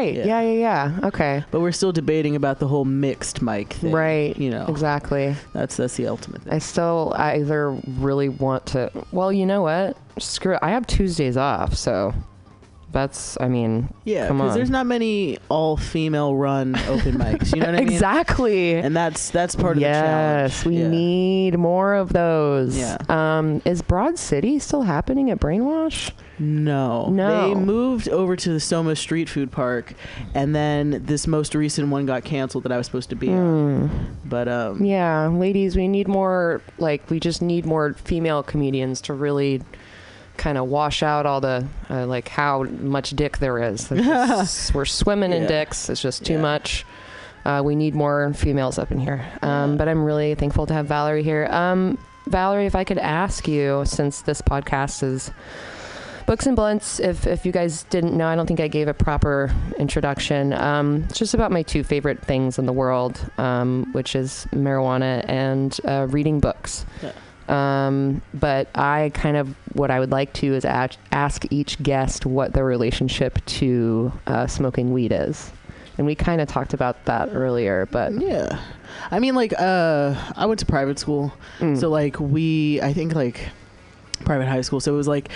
right. Yeah, yeah, yeah. Okay. But we're still debating about the whole mixed mic thing. Right. You know, Exactly. that's that's the ultimate thing. I still either really want to. Well, you know what? Screw it. I have Tuesdays off, so that's. I mean, Yeah, because there's not many all female run open mics. You know what I mean? exactly. And that's that's part of yes, the challenge. we Yeah. need more of those. Yeah. Um, is Broad City still happening at Brainwash? No. No. They moved over to the Soma Street Food Park, and then this most recent one got canceled that I was supposed to be on. Hmm. But um, Yeah, ladies, we need more. Like, we just need more female comedians to really kind of wash out all the uh, like how much dick there is. Just- we're swimming in dicks. It's just too Yeah. much. Uh, we need more females up in here. Um, but I'm really thankful to have Valerie here. Um, Valerie, if I could ask you, since this podcast is Books and Blunts, if, if you guys didn't know, I don't think I gave a proper introduction. Um, it's just about my two favorite things in the world, um, which is marijuana and uh, reading books. Yeah. Um, but I kind of, what I would like to is ask, ask each guest what their relationship to uh, smoking weed is. And we kind of talked about that earlier, but yeah, I mean, like, uh, I went to private school, mm, so like we, I think like private high school. So it was like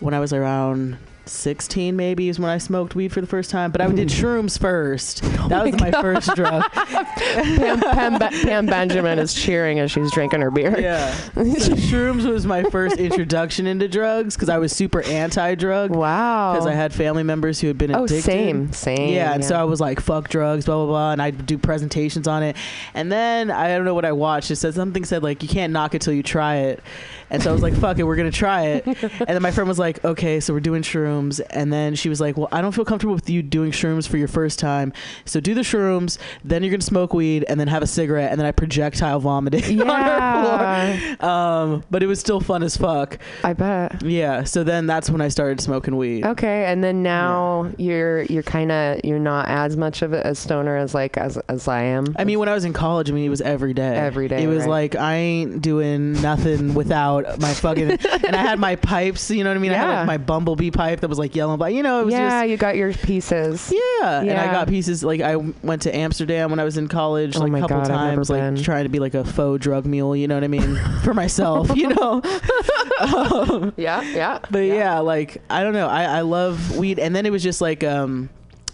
when I was around. 16 maybe is when I smoked weed for the first time, but I did shrooms first. Oh that was my first drug. Pam, Pam, Be- Pam Benjamin is cheering as she's drinking her beer. Yeah. So shrooms was my first introduction into drugs because I was super anti-drug Wow. because I had family members who had been oh, addicted. same, same. Yeah, and so I was like, "Fuck drugs," blah blah blah, and I'd do presentations on it. And then I don't know what I watched. It said something said like, "You can't knock it till you try it." And so I was like, "Fuck it, we're gonna try it." And then my friend was like, "Okay, so we're doing shrooms." And then she was like, "Well, I don't feel comfortable with you doing shrooms for your first time. So do the shrooms, then you're gonna smoke weed, and then have a cigarette, and then I projectile vomited on her floor." Um, but it was still fun as fuck. I bet. Yeah. So then that's when I started smoking weed. Okay, and then now you're you're kind of you're not as much of a stoner as like as as I am. I mean, when I was in college, I mean, it was every day. Every day, It was right. like I ain't doing nothing without my fucking. and I had my pipes. You know what I mean? I had like my bumblebee pipe that was like yellow, but you know, it was yeah, just. you got your pieces. Yeah. and I got pieces. Like I went to Amsterdam when I was in college, Oh like a couple God, times, like been. trying to be like a faux drug mule. You know what I mean? For myself, you know. um, Yeah, yeah. but yeah. like I don't know. I I love weed, and then it was just like um.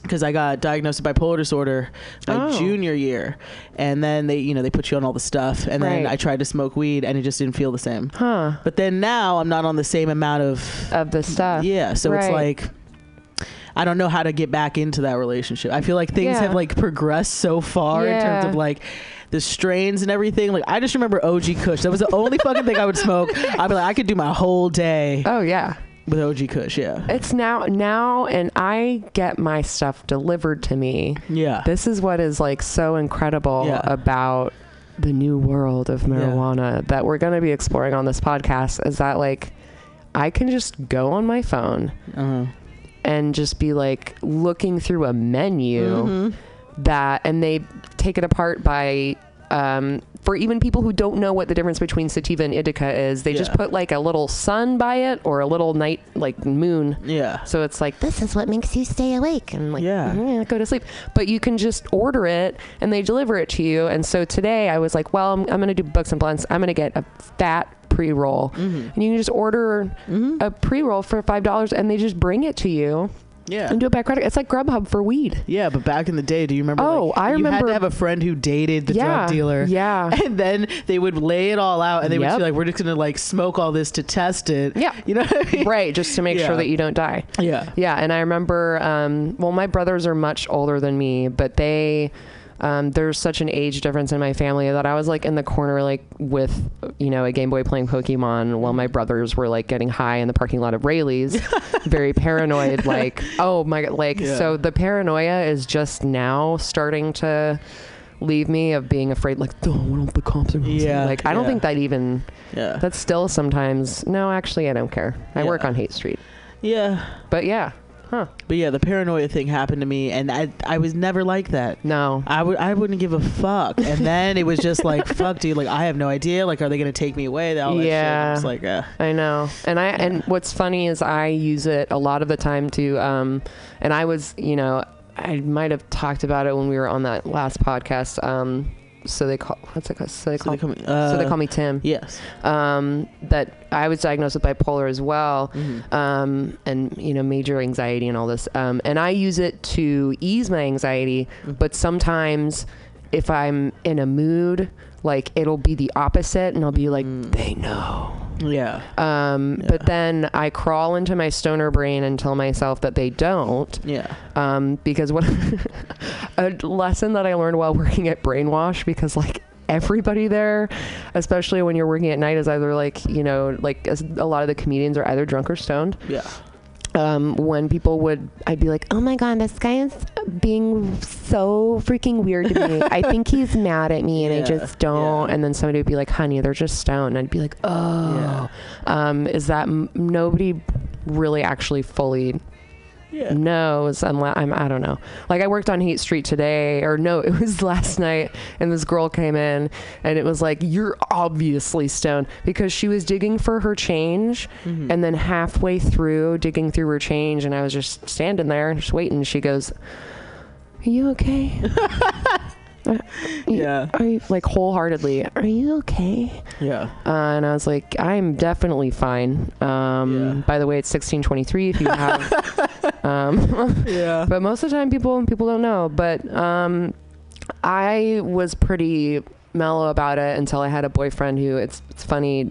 Because I got diagnosed with bipolar disorder my Oh. junior year, and then they, you know, they put you on all the stuff, and then Right. I tried to smoke weed, and it just didn't feel the same. Huh. But then now I'm not on the same amount of, Of the stuff. yeah. So it's like I don't know how to get back into that relationship. I feel like things Yeah. have like progressed so far in terms of like the strains and everything. Like I just remember OG Kush. That was the only fucking thing I would smoke. I'd be like, I could do my whole day Oh yeah. With OG Kush. Yeah. It's now now and I get my stuff delivered to me. Yeah. This is what is like so incredible Yeah. about the new world of marijuana that we're going to be exploring on this podcast is that like I can just go on my phone Uh-huh. and just be like looking through a menu Mhm. that and they take it apart by um, for even people who don't know what the difference between sativa and indica is they just put like a little sun by it or a little night like moon Yeah. so it's like this is what makes you stay awake and like Yeah. "Mm, go to sleep. But you can just order it and they deliver it to you. And so today I was like, well, I'm, I'm going to do books and blunts. I'm going to get a fat pre roll, Mm-hmm. and you can just order Mhm. a pre roll for five dollars, and they just bring it to you Yeah. and do it by credit. It's like Grubhub for weed. Yeah, but back in the day, do you remember? Oh, like, I You had remember- to have a friend who dated the yeah, drug dealer. Yeah. And then they would lay it all out, and they would be like, "We're just gonna like smoke all this to test it." Yeah. you know what I mean? right, just to make Yeah. sure that you don't die. Yeah. Yeah, and I remember, um, well, my brothers are much older than me, but they, um, there's such an age difference in my family that I was like in the corner, like with, you know, a Game Boy playing Pokemon while my brothers were like getting high in the parking lot of Raley's, very paranoid, like, oh my God, like, Yeah. so the paranoia is just now starting to leave me of being afraid, like, oh, what if the cops are gonna see me?" Yeah, Like, I don't yeah. think that even, Yeah. that's still sometimes, no, actually, I don't care. I work on Haight Street. yeah. But yeah, huh. But yeah, the paranoia thing happened to me, and I I was never like that. No. I would I wouldn't give a fuck, and then it was just like fuck, dude. Like I have no idea. Like, are they gonna take me away? All that. Yeah. I was like, uh, I know. And I and what's funny is I use it a lot of the time to um and I was, you know, I might have talked about it when we were on that last podcast. Um, so they call what's it called? So they So call, they call me. Uh, so they call me Tim. Yes. Um, that I was diagnosed with bipolar as well. Mhm. um, and you know major anxiety and all this um, and i use it to ease my anxiety Mhm. but sometimes if i'm in a mood like it'll be the opposite and i'll be like Mm. they know Yeah. um, Yeah. but then i crawl into my stoner brain and tell myself that they don't Yeah. um, because what a lesson that i learned while working at brainwash because like everybody there especially when you're working at night is either like you know like a lot of the comedians are either drunk or stoned Yeah. Um, when people would, I'd be like, oh my God, this guy is being so freaking weird to me. I think he's mad at me and I just don't. yeah. And then somebody would be like, honey, they're just stoned. And I'd be like, oh. Um, is that m- nobody really actually fully Yeah. knows unless I'm I don't know. Like I worked on Heat Street today or no, it was last night and this girl came in and it was like you're obviously stoned because she was digging for her change Mhm. and then halfway through digging through her change and I was just standing there just waiting she goes Are you okay? Yeah. Are you like wholeheartedly? Are you okay? Yeah. Uh, and I was like, I'm definitely fine. Um, Yeah. By the way, it's 1623 if you have. um, Yeah. but most of the time, people people don't know. But um, I was pretty mellow about it until I had a boyfriend who it's it's funny.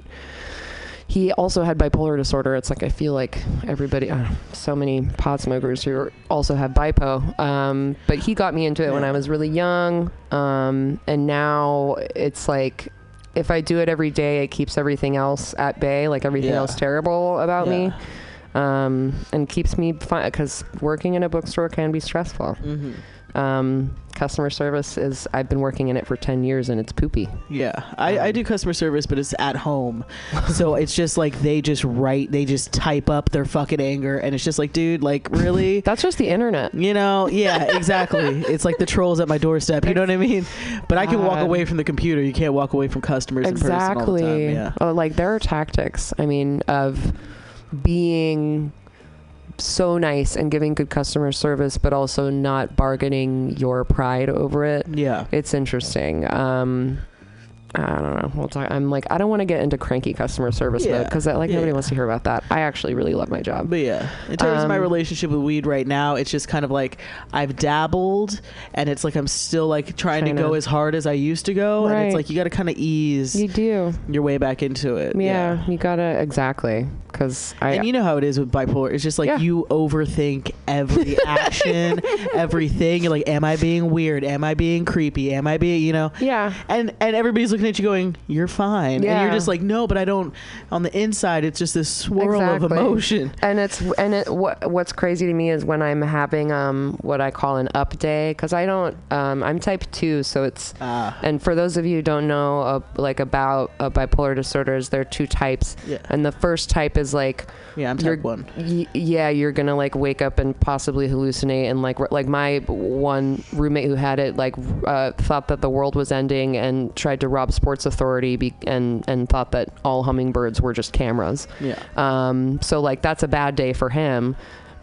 He also had bipolar disorder. It's like I feel like everybody, uh, so many pot smokers who also have bipo. Um, but he got me into it when I was really young, um, and now it's like if I do it every day, it keeps everything else at bay, like everything Yeah. else terrible about me um, and keeps me fun because working in a bookstore can be stressful. Mhm. Um, customer service is I've been working in it for 10 years and it's poopy. Yeah, I, I Um, do customer service, but it's at home, so it's just like they just write, they just type up their fucking anger, and it's just like, dude, like really, That's just the internet. you know? Yeah, exactly. it's like the trolls at my doorstep. You know what I mean? But I can walk away from the computer. You can't walk away from customers in person all the Exactly. time. Yeah. Oh, like there are tactics. I mean, of being so nice and giving good customer service, but also not bargaining your pride over it. Yeah. It's interesting. Um, I don't know. We'll talk. I'm like, I don't want to get into cranky customer service Yeah. mode because like Yeah, nobody yeah. wants to hear about that. I actually really love my job. But yeah, in terms of my Um, relationship with weed right now, it's just kind of like I've dabbled, and it's like I'm still like trying to Trying to- go as hard as I used to go, and it's like you got to kind of ease You do. your way back into it. Yeah, you gotta exactly because I. And you know how it is with bipolar. It's just like Yeah. you overthink every action, everything. You're like, am I being weird? Am I being creepy? Am I being, you know? yeah, And and everybody's looking at you going, you're fine. And Yeah. you're just like, no, but I don't. On the inside, it's just this swirl of emotion. and it's and it what what's crazy to me is when I'm having um what I call an up day because I don't um I'm type two so it's Ah, and for those of you who don't know uh, like about uh, bipolar disorders there are two types yeah, and the first type is like yeah. I'm type one. y- yeah you're gonna like wake up and possibly hallucinate and like like my one roommate who had it like uh, thought that the world was ending and tried to rob sports authority be- and and thought that all hummingbirds were just cameras. Yeah, um so like that's a bad day for him.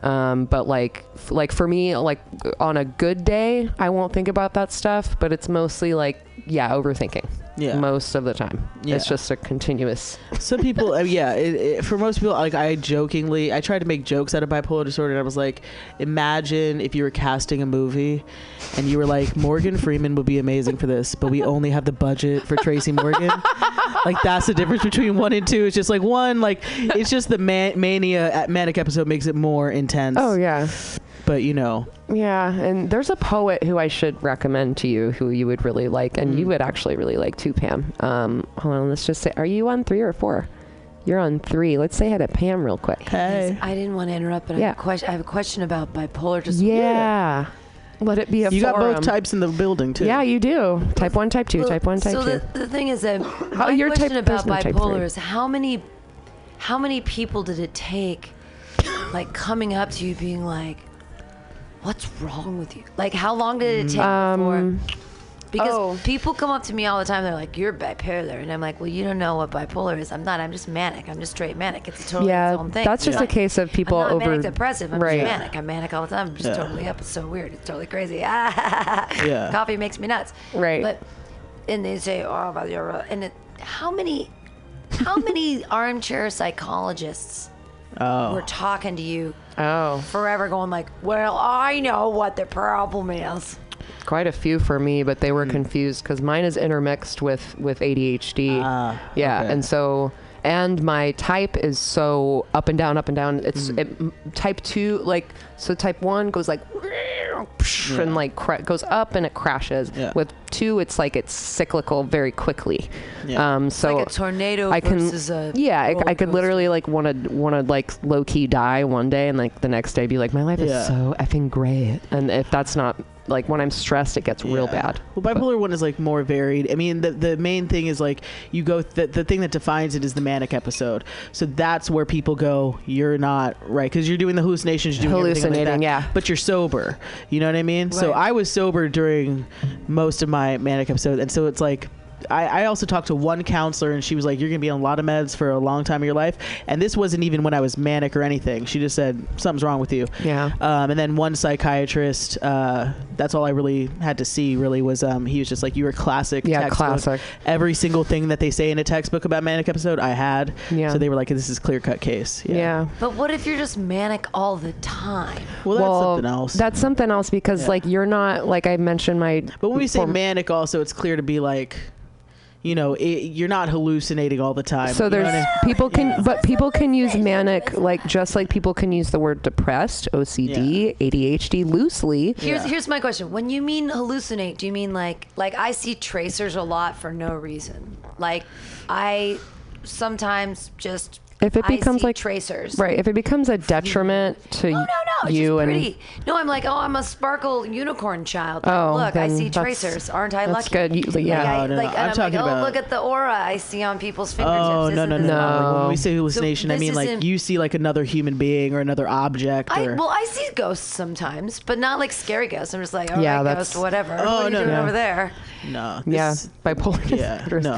Um but like f- like for me like on a good day i won't think about that stuff but it's mostly like yeah overthinking yeah. most of the time Yeah. it's just a continuous Some people, uh, yeah. It, it, for most people, like I jokingly, I tried to make jokes out of bipolar disorder, and I was like, imagine if you were casting a movie, and you were like, Morgan Freeman would be amazing for this, but we only have the budget for Tracy Morgan. like that's the difference between one and two. It's just like one, like it's just the man- mania at manic episode makes it more intense. oh yeah but you know, Yeah, and there's a poet who I should recommend to you who you would really like, and you Mm. would actually really like too, Pam. Um, hold on, let's just say, are you on three or four? You're on three. Let's say hi to Pam real quick. hey, I didn't want to interrupt, but I, Yeah. have a question, I have a question about bipolar disorder. Yeah. Let it be a you got both types in the building too. Yeah, you do. Type one, type two. Well, type one, type so two. The, the thing is that my you're type- question about there's no bipolar is how many, how many people did it take, like coming up to you being like, "What's wrong with you?" Like, how long did it take Um, for? Because Oh. people come up to me all the time. They're like, "You're bipolar," and I'm like, "Well, you don't know what bipolar is. I'm not. I'm just manic. I'm just straight manic. It's a totally yeah, its own thing." that's just Yeah. a case of people I'm not over manic depressive. I'm right. just manic. I'm manic all the time. I'm just Yeah. totally up. It's so weird. It's totally crazy. Yeah. Coffee makes me nuts. Right. But and they say, "Oh, about your," and it, how many, how many armchair psychologists Oh. were talking to you Oh, forever, going like, "Well, I know what the problem is." quite a few for me, but they were confused because mine is intermixed with with ADHD. Ah, yeah, okay. and so and my type is so up and down, up and down. It's Hmm. it, type two, like so. Type one goes like and like cra- goes up and it crashes. Yeah. With two, it's like it's cyclical very quickly. Yeah. Um, so like a tornado I can, versus a yeah, I, I could literally like want to want to like low key die one day, and like the next day be like, my life Yeah. is so effing great. And if that's not like when I'm stressed, it gets real bad. Well, bipolar one is like more varied. I mean, the the main thing is like you go. The, the thing that defines it is the manic episode. So that's where people go. You're not right because you're doing the hallucinations, you're doing everything like Hallucinating, that, yeah. But you're sober. You know what I mean? So I was sober during most of my manic episodes, and so it's like. I, I also talked to one counselor and she was like, You're gonna be on a lot of meds for a long time of your life. And this wasn't even when I was manic or anything. She just said, Something's wrong with you. Yeah. Um, and then one psychiatrist, uh, that's all I really had to see. Really was um, he was just like you were classic. Yeah, textbook. classic. Every single thing that they say in a textbook about manic episode, I had. Yeah. So they were like, this is clear cut case. Yeah. But what if you're just manic all the time? Well, that's something else. That's something else because Yeah. like you're not like I mentioned my. but when we say manic, also it's clear to be like, you know, it, you're not hallucinating all the time. So You know there's I mean? people can, but people can use manic like just like people can use the word depressed, OCD, ADHD loosely. Here's Yeah. here's my question. When you mean hallucinate, do you mean like like I see tracers a lot for no reason? Like I sometimes just If it I becomes see like tracers. right? If it becomes a detriment to Oh no no, it's you just and pretty. No, I'm like, oh, I'm a sparkle unicorn child. Oh, look, I see tracers. Aren't I that's lucky? That's good. You- yeah. Like, I, No, no, no. like, and I'm I'm, talking like, about- oh, look at the aura I see on people's oh, fingertips. Oh no Isn't no no this no! No. When we say hallucination, I mean like you see like another human being or another object. I, well, I see ghosts sometimes, but not like scary ghosts. I'm just like, all right, Yeah, that's- ghost, whatever. Oh, what are you no, doing no. over there? no. yeah, bipolar. Yeah. No.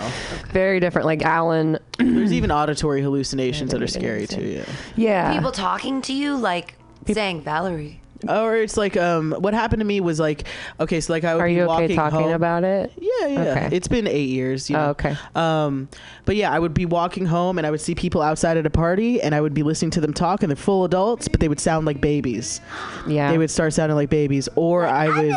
Very different. Like Alan. There's even auditory hallucinations that are scary too. Yeah. Yeah. People talking to you, like saying Valerie. Or it's like um, what happened to me was like, okay, so like I would Are be you okay talking home. about it? Yeah, yeah. Okay. It's been eight years. You Oh, okay. Um, but yeah, I would be walking home and I would see people outside at a party and I would be listening to them talk and they're full adults, but they would sound like babies. Yeah. They would start sounding like babies, or I would.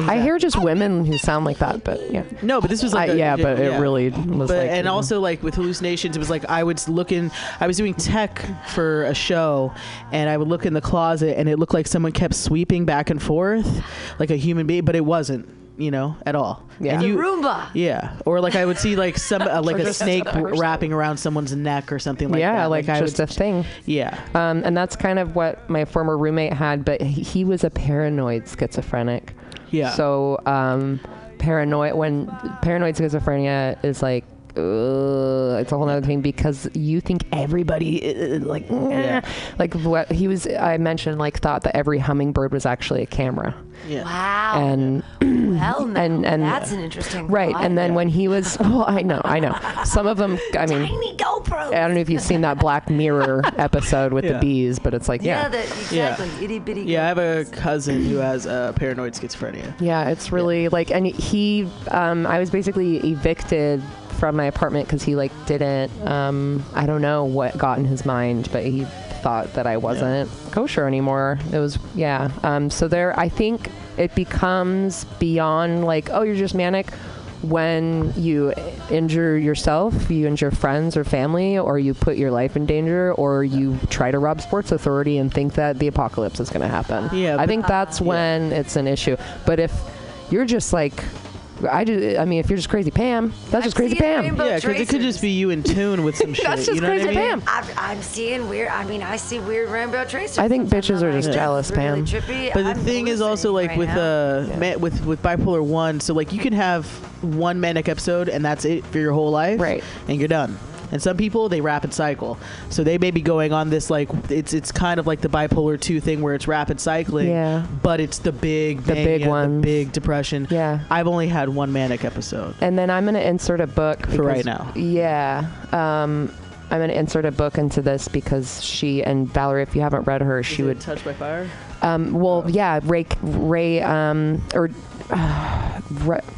I hear just women who sound like that, but yeah. No, but this was like I- a- yeah, but it really was But, like- and also like with hallucinations, it was like I would look in. I was doing tech for a show, and I would look in the closet, and it looked like someone kept sweeping back and forth, like a human being, but it wasn't. You know, at all. Yeah. And The you, Roomba. Yeah, or like I would see like some uh, like a snake a wrapping around someone's neck or something like yeah, that. Yeah, like, I just would, a thing. yeah. Um, and that's kind of what my former roommate had, but he, he was a paranoid schizophrenic. Yeah. So um, paranoid when paranoid schizophrenia is like. Uh, it's a whole other thing because you think everybody is like Yeah. like what he was I mentioned like thought that every hummingbird was actually a camera yeah. Wow. and well, now, and- and- that's an interesting right thought. and then when he was well I know I know some of them I mean tiny GoPro. I don't know if you've seen that Black Mirror episode with Yeah. the bees but it's like yeah, yeah the, exactly. Itty bitty. Yeah, I have a cousin who has uh, paranoid schizophrenia. Yeah, it's really like, and he, um, I was basically evicted from my apartment because he like didn't, um, I don't know what got in his mind, but he thought that I wasn't kosher anymore. It was, yeah. Um, so there, I think it becomes beyond like, oh, you're just manic. When you injure yourself, you injure friends or family, or you put your life in danger, or you try to rob Sports Authority and think that the apocalypse is going to happen. Yeah, I think that's when it's an issue. But if you're just like, I just, I mean, if you're just crazy Pam, that's just I'm crazy Pam. Yeah, because it could just be you in tune with some shit. That's just you know what I crazy mean? Pam. I'm, I'm seeing weird. I mean, I see weird rainbow tracers. I think bitches I'm are just like, jealous, really Pam. Trippy. But the I'm thing is also like hallucinating with right now. uh ma- with with bipolar one, so like you can have one manic episode and that's it for your whole life, Right. And you're done. And some people they rapid cycle. So they may be going on this like it's it's kind of like the bipolar two thing where it's rapid cycling, Yeah. but it's the big The big the big depression. Yeah. I've only had one manic episode. And then I'm going to insert a book For right now. Yeah. Um, I'm going to insert a book into this because she and Valerie, if you haven't read her, she Is it would. touch by fire. Um, well, yeah, Ray, Ray, um, or uh,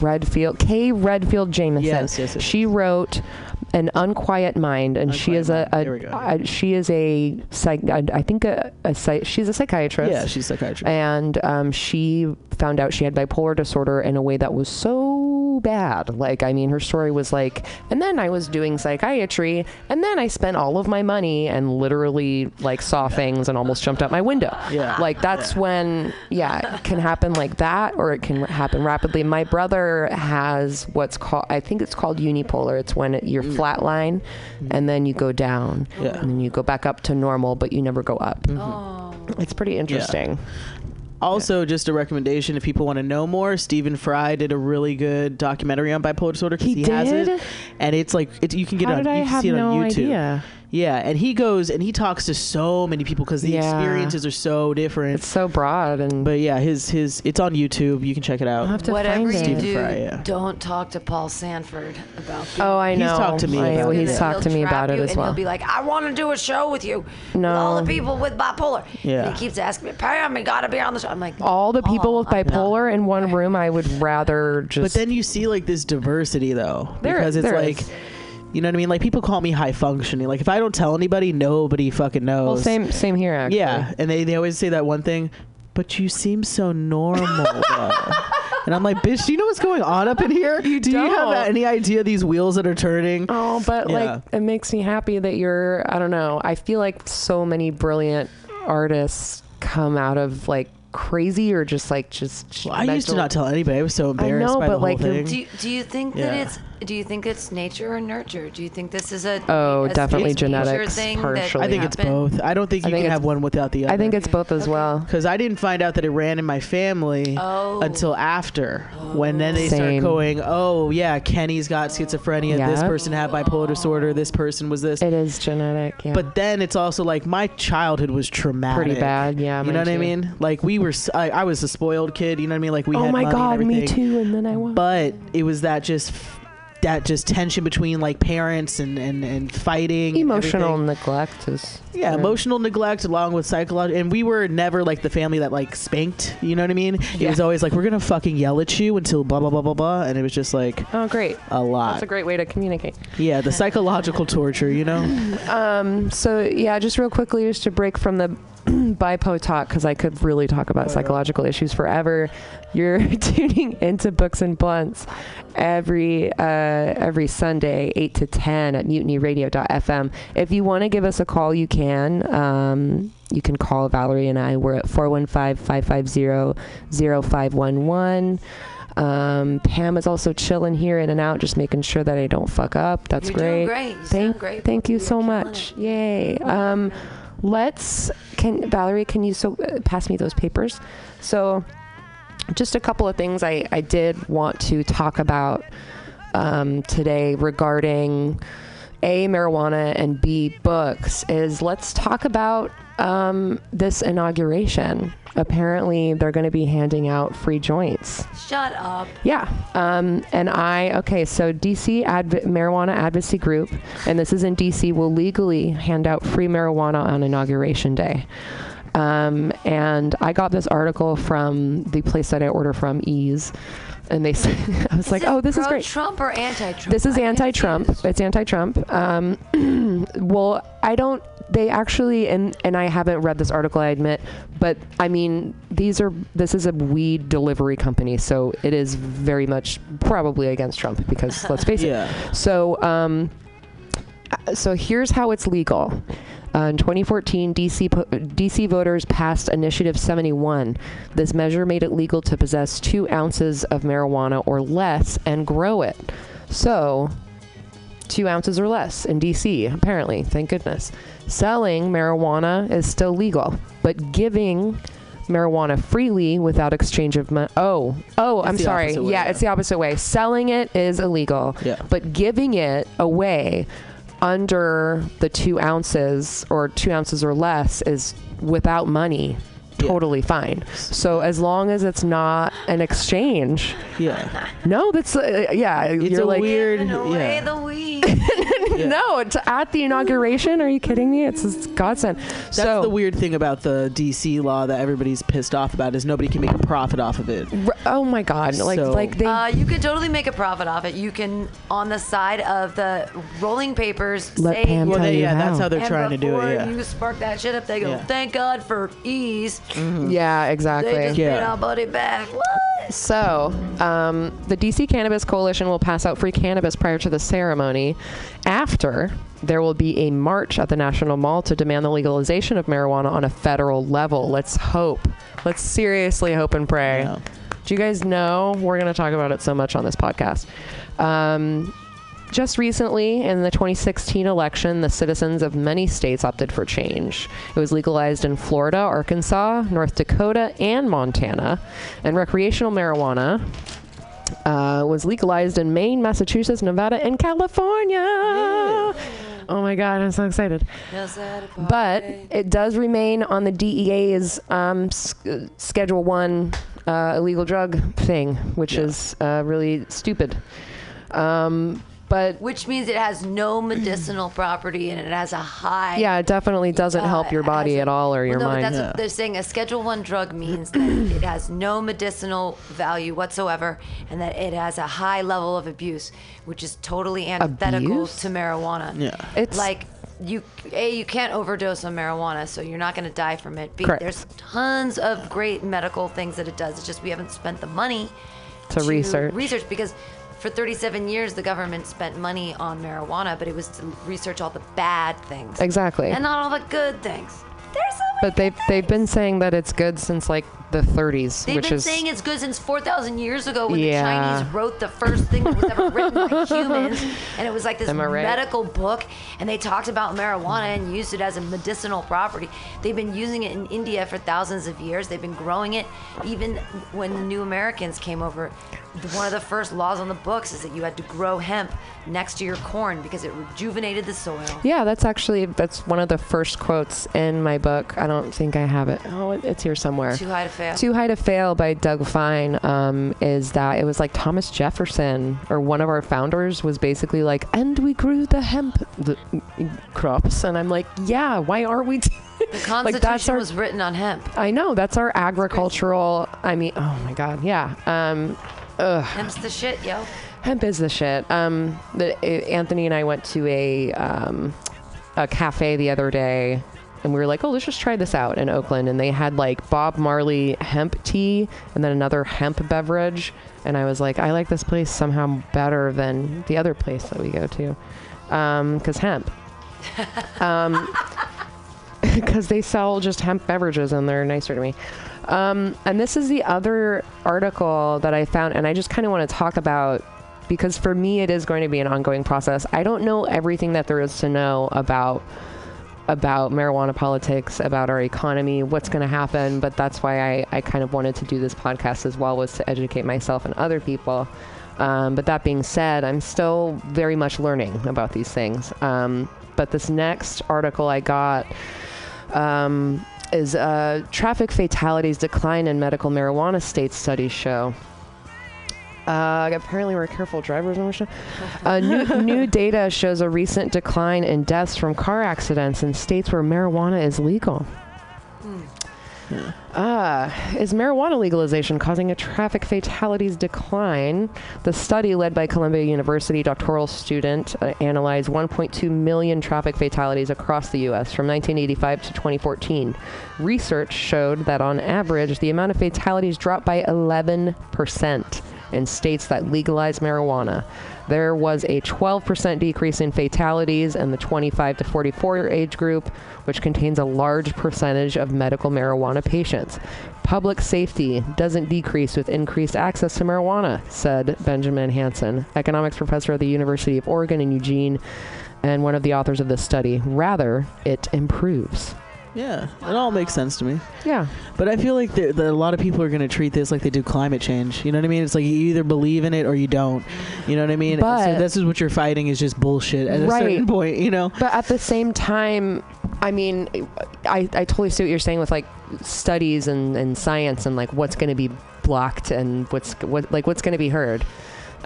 Redfield, Kay Redfield Jamison. Yes, yes, yes. She wrote an unquiet mind, and she is a, Mind. We go. a, a she is a psych. I, I think a, a psych, she's a psychiatrist. Yeah, she's a psychiatrist. and um, she found out she had bipolar disorder in a way that was so bad. Like, I mean, her story was like, and then I was doing psychiatry, and then I spent all of my money and literally like saw things and almost jumped out my window. Yeah. Like that's when, yeah, it can happen like that, or it can happen rapidly. My brother has what's called, I think it's called unipolar. It's when it, you're mm. flatline, mm-hmm. and then you go down, Yeah. and then you go back up to normal, but you never go up. Mm-hmm. Oh. It's pretty interesting. Also, just a recommendation if people want to know more, Stephen Fry did a really good documentary on bipolar disorder because He he, has it, and it's like it, you can get How it on, you can see it no on YouTube. idea? Yeah, and he goes and he talks to so many people because the Yeah. experiences are so different. It's so broad and but yeah, his his it's on YouTube. You can check it out. I'll have to Whatever find you it. Stephen do, Fry, yeah. don't talk to Paul Sanford about. Oh, I know. He's know. talked to me I- about well, it. he's talked to He'll me trap about it you as and well. He'll be like, "I want to do a show with you, No. with all the people with bipolar." Yeah. And he keeps asking me, "Pam, you got to be on the show." I'm like, All the people "Oh, with bipolar in one room, I would rather just. But then you see like this diversity though, There- because it's like, is. You know what I mean. Like people call me high functioning. Like if I don't tell anybody, nobody fucking knows. well, same same here actually. Yeah, and they, they always say that one thing, but you seem so normal. and I'm like, bitch, do you know what's going on up in here? do you don't. have any idea these wheels that are turning? Oh, but Yeah. like it makes me happy that you're. I don't know. I feel like so many brilliant artists come out of like crazy or just like just. Well, I used to not tell anybody. I was so embarrassed I know, by but, the whole like, thing. Do you, do you think Yeah. that it's do you think it's nature or nurture? Do you think this is a Oh, a definitely it's nature genetics, thing partially. I think it's happened? both. I don't think I you think can have one without the other. I think it's both as Okay. well. because I didn't find out that it ran in my family Oh. until after, when then they Same. start going, "Oh yeah, Kenny's got schizophrenia. This person had bipolar disorder. This person was this." It is genetic. Yeah. But then it's also like my childhood was traumatic. Pretty bad, yeah, You know what I mean? Like we were, I was a spoiled kid. You know what I mean? Like we oh had my god, me too. And then I was. But it was that just, that just tension between like parents and and and fighting. Emotional everything. neglect is. Yeah, emotional neglect along with psychological, and we were never like the family that like spanked. You know what I mean? It was always like we're gonna fucking yell at you until blah blah blah blah blah, and it was just like Oh, great. a lot. That's a great way to communicate. yeah, the psychological torture. You know? Um, so yeah, just real quickly, just to break from the bipo talk because I could really talk about psychological issues forever. You're tuning into Books and Blunts every uh, every Sunday, eight to ten at MutinyRadio.fm. If you want to give us a call, you can. Um, you can call Valerie and I. We're at 415-550-0511. Um, Pam is also chilling here in and out, just making sure that I don't fuck up. That's You're great. doing great. You Thank, sound great. thank you You're so much. it. Yay. Um, let's can Valerie, can you so uh, pass me those papers? So, just a couple of things I I did want to talk about um, today regarding a marijuana and b books is let's talk about um, this inauguration. Apparently, they're going to be handing out free joints. Shut up. Yeah. Um, and I, okay, so DC Adv- Marijuana Advocacy Group, and this is in DC, will legally hand out free marijuana on Inauguration Day. Um, and I got this article from the place that I order from, Eaze. And they said, I was like, oh, this is great. Trump or anti-Trump? This is I can't see anti-Trump. It's anti-Trump. Um, well, I don't. They actually, and and I haven't read this article. I admit, but I mean, these are. This is a weed delivery company, so it is very much probably against Trump because let's face it. Yeah. So, um, uh, so here's how it's legal. Uh, in 2014, DC po- DC voters passed Initiative 71. This measure made it legal to possess two ounces of marijuana or less and grow it. So, two ounces or less in DC, apparently. Thank goodness. Selling marijuana is still legal, but giving marijuana freely without exchange of money. Oh, oh, I'm sorry. way, yeah, yeah. it's the opposite way. Selling it is illegal, Yeah. but giving it away under the two ounces or two ounces or less is without money Yeah. totally fine so as long as it's not an exchange Yeah. no that's uh, yeah It's you're a like weird. Away Yeah. the weed. Yeah. no it's at the inauguration are you kidding me it's, it's godsend That's so the weird thing about the DC law that everybody's pissed off about is nobody can make a profit off of it. r- oh my god like So- like they Uh, you could totally make a profit off it. You can, on the side of the rolling papers, Let say, Pam Well, tell they, you yeah, that's how. how they're and trying to do it. Yeah. you spark that shit up, they go, Yeah. thank God for Eaze. Yeah They exactly just Yeah. paid our buddy back. What? So, um, the DC Cannabis Coalition will pass out free cannabis prior to the ceremony. After, there will be a march at the National Mall to demand the legalization of marijuana on a federal level. Let's hope. Let's seriously hope and pray. Yeah. Do you guys know? We're going to talk about it so much on this podcast. Um, just recently, in the 2016 election, the citizens of many states opted for change. It was legalized in Florida, Arkansas, North Dakota, and Montana. And recreational marijuana uh, was legalized in Maine, Massachusetts, Nevada, and California. Oh my God, I'm so excited. Just at a But it does remain on the DEA's um, s- Schedule One uh, illegal drug thing, which Yeah. is uh, really stupid. Um, but Which means it has no medicinal property and it has a high. yeah, it definitely doesn't uh, help your body a- at all or Well, your no, but mind. That's Yeah. what they're saying. A Schedule One drug means that it has no medicinal value whatsoever, and that it has a high level of abuse, which is totally antithetical Abuse? to marijuana. Yeah. It's like you a you can't overdose on marijuana so you're not going to die from it b Correct. there's tons of great medical things that it does it's just we haven't spent the money To research. research because for 37 years the government spent money on marijuana but it was to research all the bad things exactly. and not all the good things there's many But they've they've been saying that it's good since like the 30s, They've which been is saying it's good since 4,000 years ago when Yeah. the Chinese wrote the first thing that was ever written by humans. And it was like this right? medical book. And they talked about marijuana and used it as a medicinal property. They've been using it in India for thousands of years. They've been growing it. Even when the new Americans came over, one of the first laws on the books is that you had to grow hemp next to your corn because it rejuvenated the soil. Yeah, that's actually that's one of the first quotes in my book. I don't think I have it. Oh, it, it's here somewhere. Too high to fail. Too High to Fail by Doug Fine um, is that it was like Thomas Jefferson or one of our founders was basically like, and we grew the hemp the, crops, and I'm like, yeah, why aren't we? T- the Constitution that's our- was written on hemp. I know that's our agricultural. I mean, oh my god, yeah. Um, ugh. Hemp's the shit, yo. Hemp is the shit. Um, the, uh, Anthony and I went to a um, a cafe the other day, and we were like, "Oh, let's just try this out in Oakland." And they had like Bob Marley hemp tea, and then another hemp beverage. And I was like, "I like this place somehow better than the other place that we go to, because hemp." um, because they sell just hemp beverages and they're nicer to me. Um, and this is the other article that I found, and I just kind of want to talk about because for me it is going to be an ongoing process. I don't know everything that there is to know about about marijuana politics, about our economy, what's going to happen, but that's why I, I kind of wanted to do this podcast as well was to educate myself and other people. Um, but that being said, I'm still very much learning about these things. Um, but this next article I got um, is uh, traffic fatalities decline in medical marijuana states studies show. Uh, apparently, we're careful drivers in Russia. Uh, new, new data shows a recent decline in deaths from car accidents in states where marijuana is legal. Uh, is marijuana legalization causing a traffic fatalities decline? The study, led by Columbia University doctoral student, uh, analyzed 1.2 million traffic fatalities across the U.S. from 1985 to 2014. Research showed that on average, the amount of fatalities dropped by 11% in states that legalize marijuana. There was a 12% decrease in fatalities in the 25 to 44 age group, which contains a large percentage of medical marijuana patients. Public safety doesn't decrease with increased access to marijuana, said Benjamin Hansen, economics professor at the University of Oregon in Eugene and one of the authors of this study. Rather, it improves. Yeah, it all makes sense to me. Yeah. But I feel like there, that a lot of people are going to treat this like they do climate change. You know what I mean? It's like you either believe in it or you don't. You know what I mean? But- so this is what you're fighting is just bullshit at a certain point. You know? But at the same time, I mean, I, I totally see what you're saying with like studies and, and science and like what's going to be blocked and what's what like what's going to be heard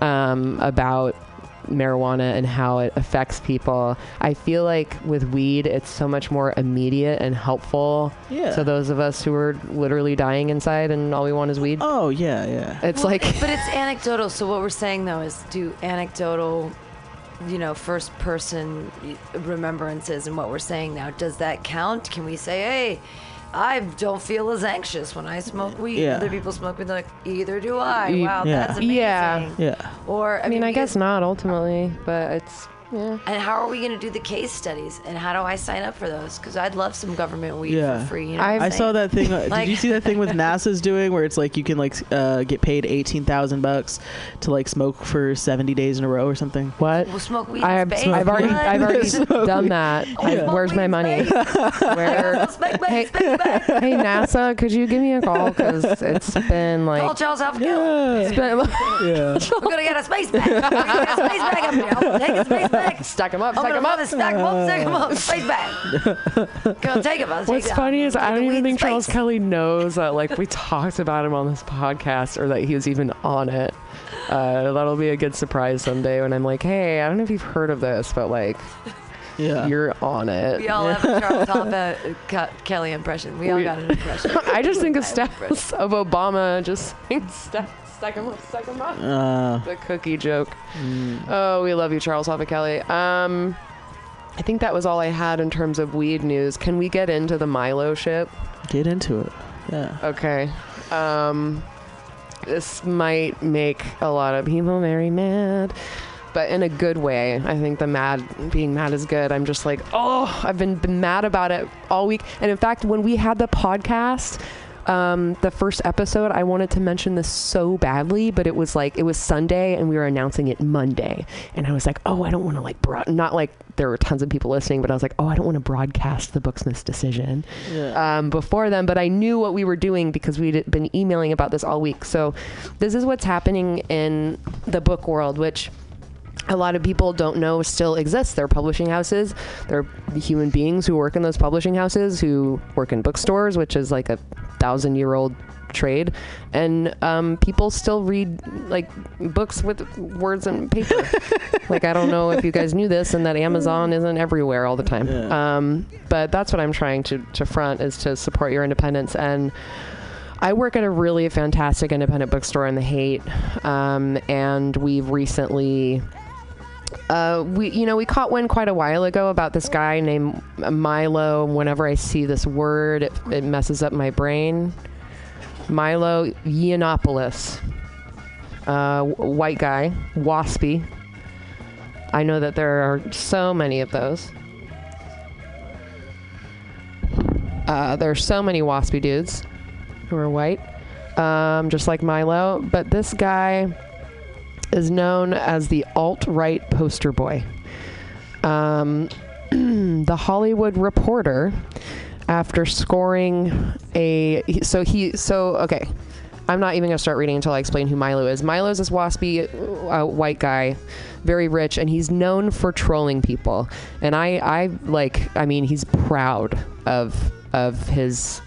um, about marijuana and how it affects people. I feel like with weed, it's so much more immediate and helpful Yeah. to those of us who are literally dying inside and all we want is weed. oh yeah, yeah. It's Well, like but it's anecdotal. So what we're saying though is do anecdotal, you know, first person remembrances, and what we're saying now does that count? Can we say, hey? I don't feel as anxious when I smoke weed. Yeah. Other people smoke weed. They're like, either do I. Wow, Yeah. that's amazing. Yeah. yeah. Or I, I mean, I guess not ultimately, but it's yeah. And how are we going to do the case studies? And how do I sign up for those? Because I'd love some government weed Yeah. for free. You know I've- I saw that thing. Uh, Like- did you see that thing with NASA's doing where it's like you can like uh, get paid eighteen thousand bucks to like smoke for seventy days in a row or something? What? We'll smoke weed I've space. I've already, What? I've already Smoke done weed. that. I- Smoke where's my money? Where? Space back, Hey, space back. hey NASA, could you give me a call? Because it's been Call like, Charles Hopkins. Yeah. it's been, yeah. We're gonna get a space bag. We're gonna get a space bag up here. I'm gonna take a space bag. Stack them up, I'm stack them up. stack them up, stack them up. Space bag. Gonna take them. I'll take What's them. funny is Take I don't even in think Charles. Kelly knows that like we talked about him on this podcast or that he was even on it. Uh, that'll be a good surprise someday when I'm like, hey, I don't know if you've heard of this, but like Yeah. you're on it. We all have a Charles Hoppa, Ke- Kelly impression. We all We- got an impression. I just think of I stats of Obama just saying stack, stack 'em up, stack 'em up. uh, The cookie joke. mm, Oh, we love you, Charles Hoppa Kelly. Um, I think that was all I had in terms of weed news. Can we get into the Milo shit? get into it. Yeah. Okay. Um, this might make a lot of people very mad, but in a good way. I think the mad, being mad is good. I'm just like, oh, I've been, been mad about it all week. And in fact, when we had the podcast, um, the first episode, I wanted to mention this so badly, but it was like it was Sunday and we were announcing it Monday, and I was like, oh, I don't want to like broad, not like there were tons of people listening, but I was like, oh, I don't want to broadcast the Booksmith's decision Yeah. um, before them, but I knew what we were doing because we'd been emailing about this all week. So, this is what's happening in the book world, which a lot of people don't know still exists. They're publishing houses. They're human beings who work in those publishing houses, who work in bookstores, which is like a thousand year old trade. And um, people still read like books with words and paper. like, I don't know if you guys knew this and that Amazon isn't everywhere all the time. Yeah. Um, but that's what I'm trying to, to front is to support your independence. And I work at a really fantastic independent bookstore in the Haight, um, and we've recently, uh, we you know we caught wind quite a while ago about this guy named Milo. Whenever I see this word, it, it messes up my brain. Milo Yiannopoulos, uh, white guy, waspy. I know that there are so many of those. Uh, there are so many waspy dudes who are white, um, just like Milo. But this guy is known as the alt right poster boy. Um, the Hollywood Reporter, after scoring a so he so okay. I'm not even gonna start reading until I explain who Milo is. Milo's this waspy uh, white guy, very rich, and he's known for trolling people. And I, I like, I mean, he's proud of of his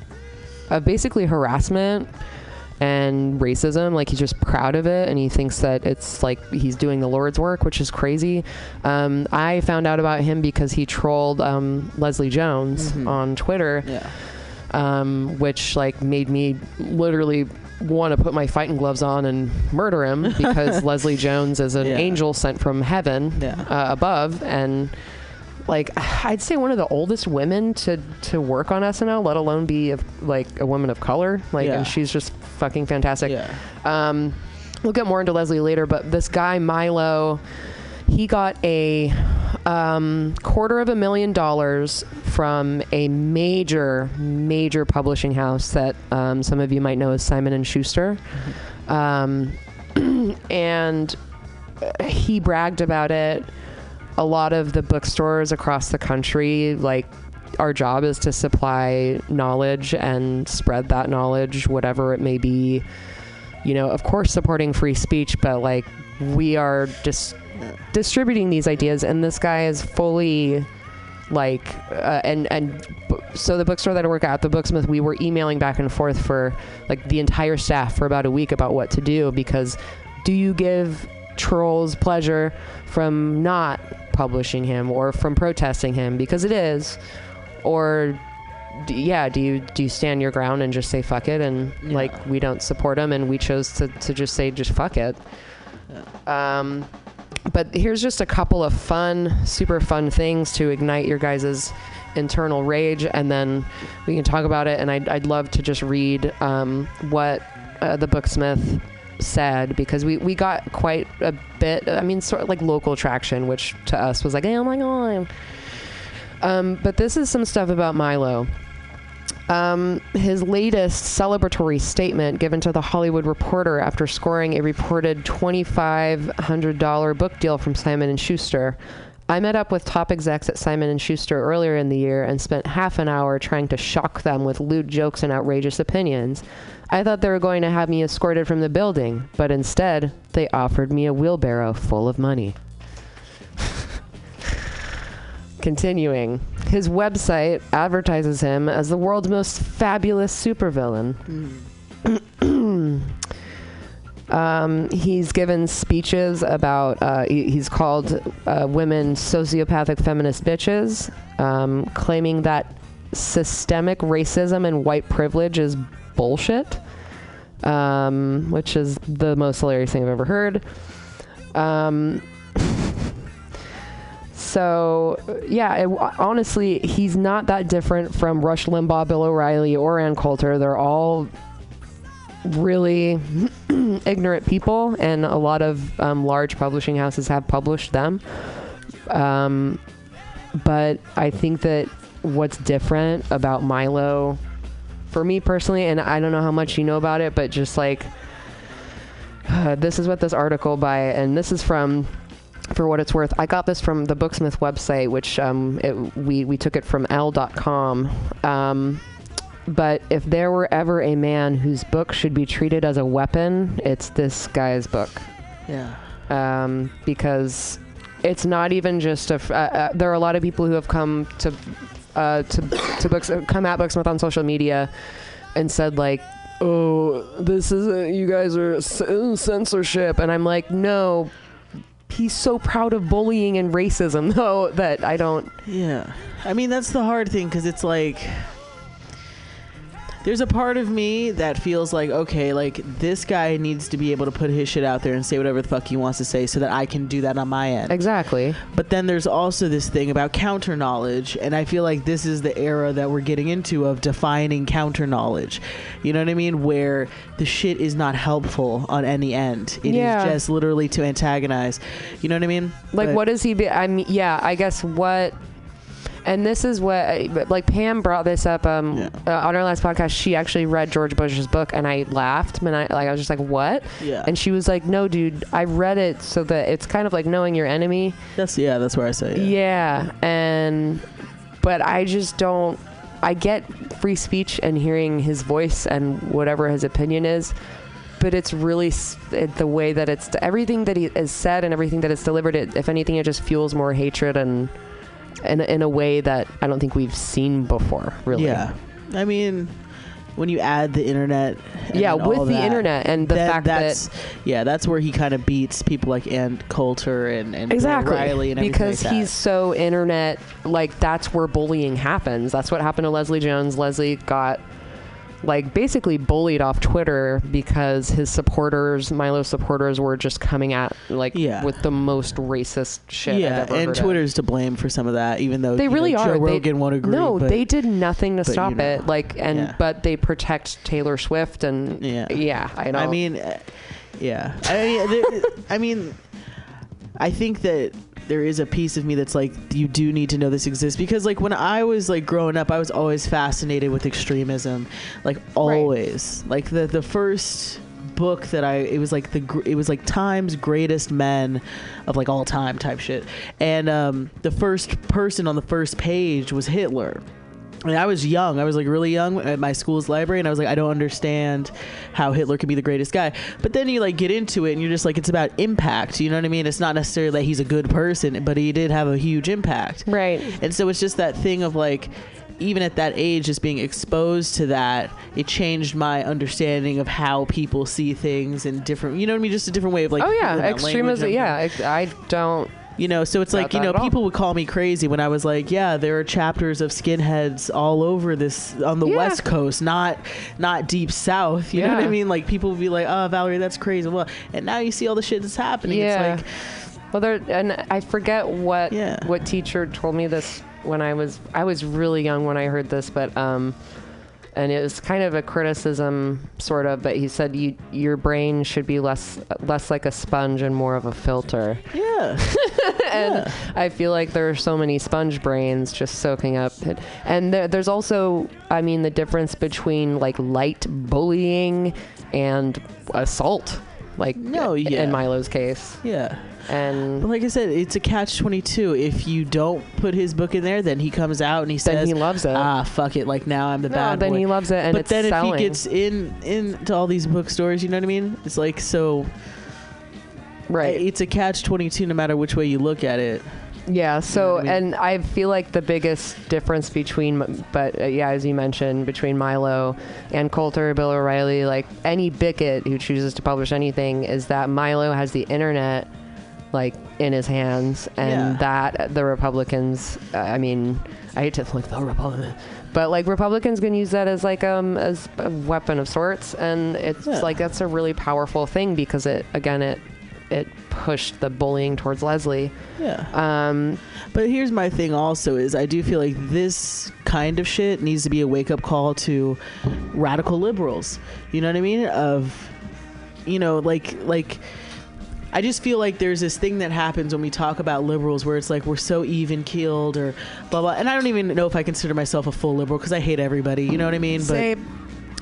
of basically harassment and racism. Like he's just proud of it, and he thinks that it's like he's doing the Lord's work, which is crazy. Um, I found out about him because he trolled um, Leslie Jones Mhm. on Twitter, Yeah. um, which like made me literally want to put my fighting gloves on and murder him because Leslie Jones is an Yeah. angel sent from heaven Yeah. uh, above and like I'd say one of the oldest women to to work on SNL, let alone be of, like a woman of color. Like, Yeah. and she's just fucking fantastic. Yeah. Um, we'll get more into Leslie later, but this guy Milo, he got a um, quarter of a million dollars from a major, major publishing house that um, some of you might know as Simon and Schuster, um, and he bragged about it. A lot of the bookstores across the country, like our job is to supply knowledge and spread that knowledge, whatever it may be. You know, of course, supporting free speech, but like we are just distributing these ideas, and this guy is fully like uh, and and so the bookstore that I work at, the Booksmith, we were emailing back and forth for like the entire staff for about a week about what to do because do you give trolls pleasure from not publishing him or from protesting him because it is. Or d- yeah do you do you stand your ground and just say fuck it and Yeah. like we don't support him and we chose to, to just say just fuck it. Um, but here's just a couple of fun super fun things to ignite your guys' internal rage and then we can talk about it and i'd, I'd love to just read um, what uh, the booksmith said because we, we got quite a bit i mean sort of like local traction which to us was like oh my god um, but this is some stuff about milo um, his latest celebratory statement given to the Hollywood Reporter after scoring a reported $2,500 book deal from Simon and Schuster. I met up with top execs at Simon and Schuster earlier in the year and spent half an hour trying to shock them with lewd jokes and outrageous opinions. I thought they were going to have me escorted from the building, but instead, they offered me a wheelbarrow full of money. Continuing, his website advertises him as the world's most fabulous supervillain. um, he's given speeches about, uh, he- he's called uh, women sociopathic feminist bitches, um, claiming that systemic racism and white privilege is bullshit, um, which is the most hilarious thing I've ever heard. Um, so, yeah, it, honestly, he's not that different from Rush Limbaugh, Bill O'Reilly, or Ann Coulter. They're all really ignorant people, and a lot of um, large publishing houses have published them. Um, but I think that what's different about Milo, for me personally, and I don't know how much you know about it, but just like this is what this article by, and this is from for what it's worth. I got this from the Booksmith website, which um, it, we we took it from Elle.com. Um, but if there were ever a man whose book should be treated as a weapon, it's this guy's book Yeah. um, because it's not even just a. F- uh, uh, there are a lot of people who have come to uh, to to books come at Booksmith on social media and said like, "Oh, this is a, you guys are censorship," and I'm like, no. He's so proud of bullying and racism, though, that I don't. Yeah. I mean, that's the hard thing because it's like. There's a part of me that feels like, okay, like this guy needs to be able to put his shit out there and say whatever the fuck he wants to say so that I can do that on my end. Exactly. But then there's also this thing about counter knowledge, and I feel like this is the era that we're getting into of defining counter knowledge. You know what I mean? Where the shit is not helpful on any end. It is Yeah. just literally to antagonize. You know what I mean? Like, But- does he? Be- I mean, yeah, I guess what. And this is what, like Pam brought this up um, Yeah. uh, on our last podcast. She actually read George Bush's book, and I laughed. And I like, I was just like, "What?" Yeah. And she was like, "No, dude, I read it so that it's kind of like knowing your enemy." That's yeah. That's where I say yeah. Yeah, and but I just don't. I get free speech and hearing his voice and whatever his opinion is, but it's really it, the way that it's everything that he is said and everything that is delivered. It, if anything, it just fuels more hatred and in, in a way that I don't think we've seen before. Really. Yeah. I mean, when you add the internet. Yeah, with the that, internet and the fact that's that yeah, that's where he kind of beats people like Ann Coulter and and exactly O'Reilly and everything because like he's so internet like that's where bullying happens that's what happened to leslie jones leslie got like basically bullied off twitter because his supporters milo supporters were just coming at like Yeah. with the most racist shit I've yeah, and heard of. Twitter's to blame for some of that, even though they really know, are Joe They- Rogan won't agree. no but they did nothing to stop you know. it like and Yeah. but they protect taylor swift and Yeah. yeah i know I mean, uh, yeah. I mean, there, I mean, I think that there is a piece of me that's like, you do need to know this exists because, like, when I was like growing up, I was always fascinated with extremism, like always. Like the the first book that I it was like the it was like Time's greatest men of like all time type shit, and um, the first person on the first page was Hitler. I, I was young. I was like really young at my school's library, and I was like, I don't understand how Hitler could be the greatest guy. But then you like get into it, and you're just like, it's about impact. You know what I mean? It's not necessarily that he's a good person, but he did have a huge impact. Right. And so it's just that thing of like, even at that age, just being exposed to that, it changed my understanding of how people see things and different. You know what I mean? Just a different way of like. oh yeah, extremism. Yeah, I don't. You know, so it's Not like you know, people would call me crazy when I was like, yeah, there are chapters of skinheads all over this on the Yeah. West Coast, not not deep South. You know what I mean? Like people would be like, oh, Valerie, that's crazy. Well, and now you see all the shit that's happening. Yeah. It's like, Well, there and I forget what Yeah. what teacher told me this when I was I was really young when I heard this, but um, and it was kind of a criticism, sort of. But he said you your brain should be less less like a sponge and more of a filter. yeah, and Yeah. I feel like there are so many sponge brains just soaking up. It. And there, there's also, I mean, the difference between like light bullying and assault, like No, yeah. in Milo's case. yeah. And But like I said, it's a catch twenty two. If you don't put his book in there, then he comes out and he says, he loves it. Ah, fuck it. Like now I'm the no, bad then boy. he loves it, and but then selling. if he gets in into all these bookstores, you know what I mean? It's like so. right. It's a catch twenty two, no matter which way you look at it. Yeah. So, what I mean? and I feel like the biggest difference between, but uh, yeah, as you mentioned, between Milo and Coulter, Bill O'Reilly, like any bigot who chooses to publish anything, is that Milo has the internet like in his hands, and Yeah. that the Republicans, uh, I mean, I hate to like the Republican. But like Republicans can use that as like um as a weapon of sorts, and it's Yeah. like that's a really powerful thing because it again it it pushed the bullying towards Leslie. Yeah. Um, But here's my thing also is I do feel like this kind of shit needs to be a wake up call to radical liberals. You know what I mean? Of you know, like like I just feel like there's this thing that happens when we talk about liberals where it's like we're so even keeled or blah blah and I don't even know if I consider myself a full liberal because I hate everybody, you know what I mean? But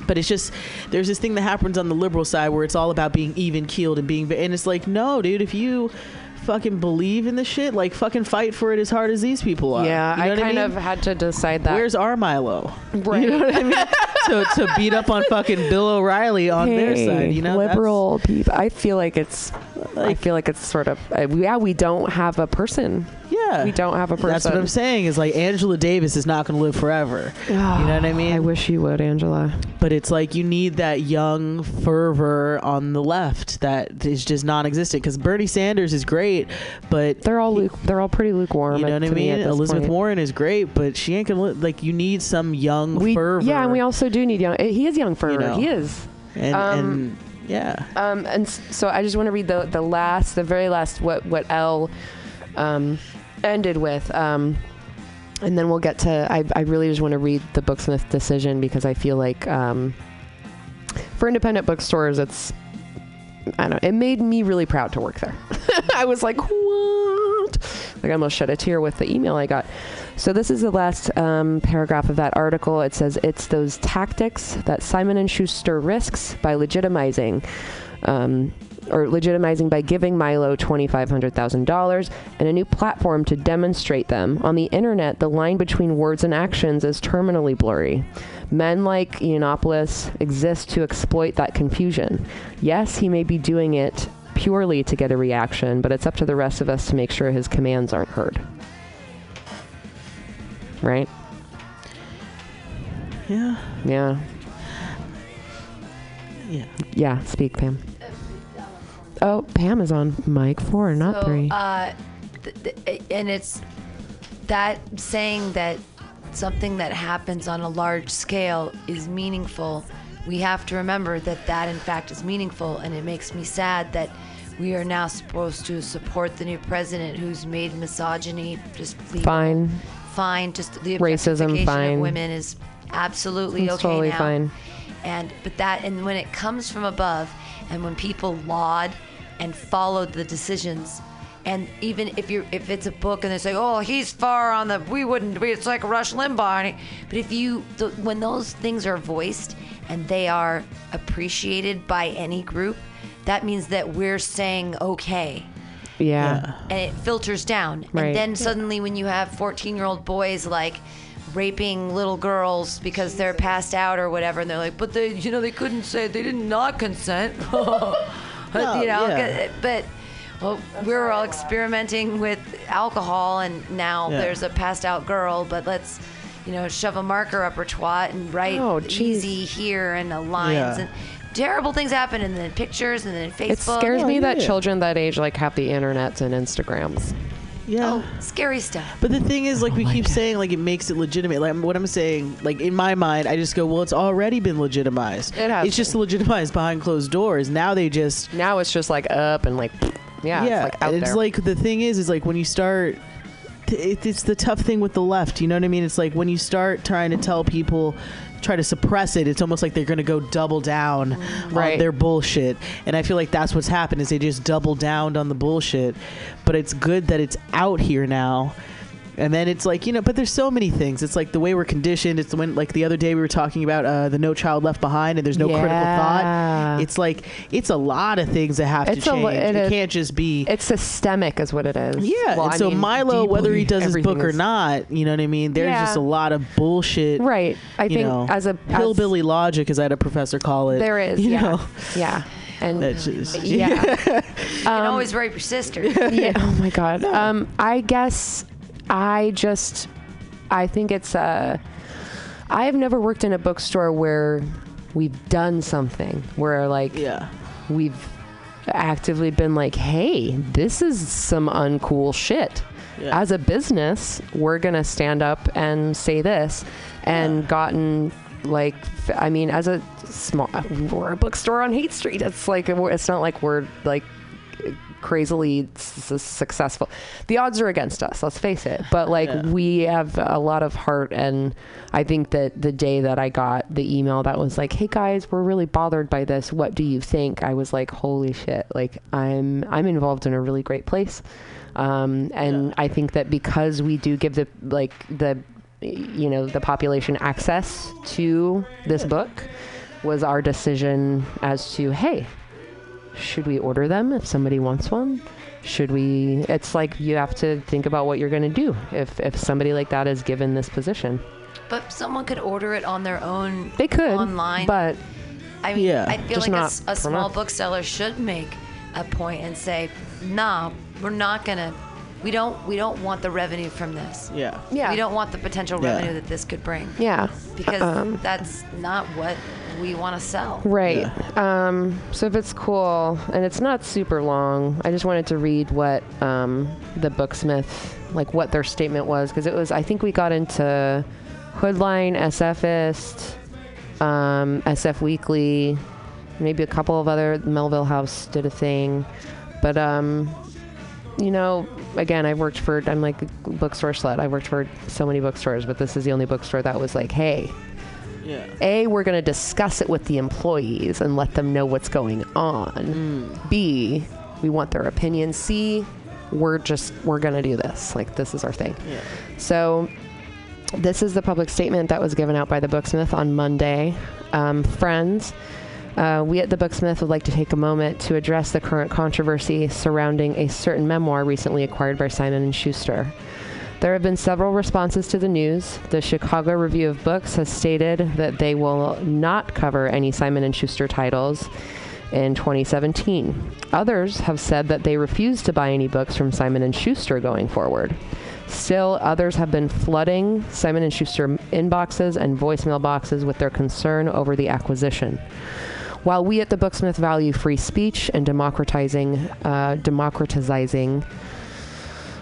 but it's just there's this thing that happens on the liberal side where it's all about being even keeled and being and it's like no dude if you fucking believe in the shit like fucking fight for it as hard as these people are Yeah, You know I kind mean? of had to decide that. where's our Milo Right. you know what I mean to, to beat up on fucking Bill O'Reilly on their side you know liberal people? I feel like it's. I feel like it's sort of. Uh, yeah, we don't have a person. yeah We don't have a person. that's what I'm saying is like Angela Davis is not going to live forever you know what I mean I wish you would, Angela. but it's like you need that young fervor on the left that is just non-existent because Bernie Sanders is great but They're all luke, they're all pretty lukewarm. You know what I me mean? Elizabeth point. Warren is great, but she ain't gonna li- like. You need some young We, fervor. yeah, and we also do need young. He is young fervor. know. He is. and, um, and yeah, Um, and so I just want to read the the last, the very last, what what Elle um, ended with, um, and then we'll get to. I I really just want to read the Booksmith decision because I feel like um, for independent bookstores, it's I don't know. It made me really proud to work there. I was like, what? Like I almost shed a tear with the email I got. So this is the last um, paragraph of that article. It says it's those tactics that Simon and Schuster risks by legitimizing. Um, or legitimizing by giving Milo $2,500,000 and a new platform to demonstrate them. On the internet, the line between words and actions is terminally blurry. Men like Yiannopoulos exist to exploit that confusion. Yes, he may be doing it purely to get a reaction, but it's up to the rest of us to make sure his commands aren't heard. Right? yeah, Yeah. yeah. Yeah, speak, Pam. Oh, Pam is on mic four, not So, three. Uh, th- th- and it's that saying that something that happens on a large scale is meaningful. We have to remember that that, in fact, is meaningful, and it makes me sad that we are now supposed to support the new president who's made misogyny just legal. Fine. Fine. Just the Racism, fine. of women is absolutely It's okay totally now fine. and but that and when it comes from above and when people laud and follow the decisions and even if you're if it's a book and they say oh he's far on the we wouldn't be it's like rush limbaugh but if you the, when those things are voiced and they are appreciated by any group that means that we're saying okay Yeah. and it filters down. Right. And then suddenly, when you have 14 year old boys like raping little girls because they're passed out or whatever, and they're like, but they, you know, they couldn't say they did not consent. you know, yeah. but well, we were all experimenting with alcohol, and now Yeah. there's a passed out girl, but let's. You know, shove a marker up her twat and write Oh, easy here and the lines Yeah. and terrible things happen and then pictures and then Facebook. It scares Yeah, me that yeah. children that age like have the internets and Instagrams. Yeah. Oh, scary stuff. But the thing is, like oh we keep saying, like it makes it legitimate. Like what I'm saying, like in my mind, I just go, well, it's already been legitimized. It has It's just legitimized behind closed doors. Now they just, Now it's just like up and like, yeah, yeah. it's like out it's there. like the thing is, is like when you start. It, it's the tough thing with the left. You know what I mean? It's like when you start trying to tell people, try to suppress it. It's almost like they're going to go double down on their bullshit. And I feel like that's what's happened is they just double down on the bullshit. But it's good that it's out here now. And then it's like you know, but there's so many things. It's like the way we're conditioned. It's when like the other day we were talking about uh, the No Child Left Behind, and there's no critical thought. It's like it's a lot of things that have It's to a change. lo- It, it is- can't just be it's systemic, is what it is. yeah. Well, and I so mean, Milo, whether he does his book or not, you know what I mean. There's Yeah. just a lot of bullshit. Right. I think know, as a as- hillbilly logic, as I had a professor call it. there is. You yeah. know, Yeah. And that's just yeah. You can always rape your sister. yeah. Oh my god. Um, I guess I just I think it's uh I have never worked in a bookstore where we've done something where like yeah. we've actively been like, hey, this is some uncool shit. Yeah. As a business, we're gonna stand up and say this, and Yeah. gotten like, I mean, as a small, we're a bookstore on Haight Street. It's like it's not like we're like crazily s- successful. The odds are against us. Let's face it. But like Yeah. we have a lot of heart, and I think that the day that I got the email that was like, "Hey guys, we're really bothered by this. What do you think?" I was like, "Holy shit! Like I'm I'm involved in a really great place." Um, and Yeah. I think that because we do give the like the you know the population access to this book was our decision as to hey should we order them if somebody wants one should we it's like you have to think about what you're going to do if if somebody like that is given this position But someone could order it on their own they could online. but I mean, Yeah. I feel like a not s- a, from small us. bookseller should make a point and say, "Nah, we're not gonna. We don't. We don't want the revenue from this. Yeah. yeah We don't want the potential Yeah. revenue that this could bring yeah because Um, that's not what we want to sell." Right. Um, so if it's cool and it's not super long, I just wanted to read what um, the Booksmith, like what their statement was, because it was. I think we got into Hoodline, SFist, um, SF Weekly, maybe a couple of other. Melville House did a thing, but um, you know, again, I've worked for. I'm like a bookstore slut. I've worked for so many bookstores, but this is the only bookstore that was like, hey. Yeah. A, we're going to discuss it with the employees and let them know what's going on. B, we want their opinion. C, we're just we're going to do this. Like this is our thing. Yeah. So this is the public statement that was given out by the Booksmith on Monday. Um, friends, uh, we at the Booksmith would like to take a moment to address the current controversy surrounding a certain memoir recently acquired by Simon Schuster. There have been several responses to the news. The Chicago Review of Books has stated that they will not cover any Simon Schuster titles in 2017. Others have said that they refuse to buy any books from Simon Schuster going forward. Still, others have been flooding Simon Schuster inboxes and voicemail boxes with their concern over the acquisition. While we at the Booksmith value free speech and democratizing, uh, democratizing,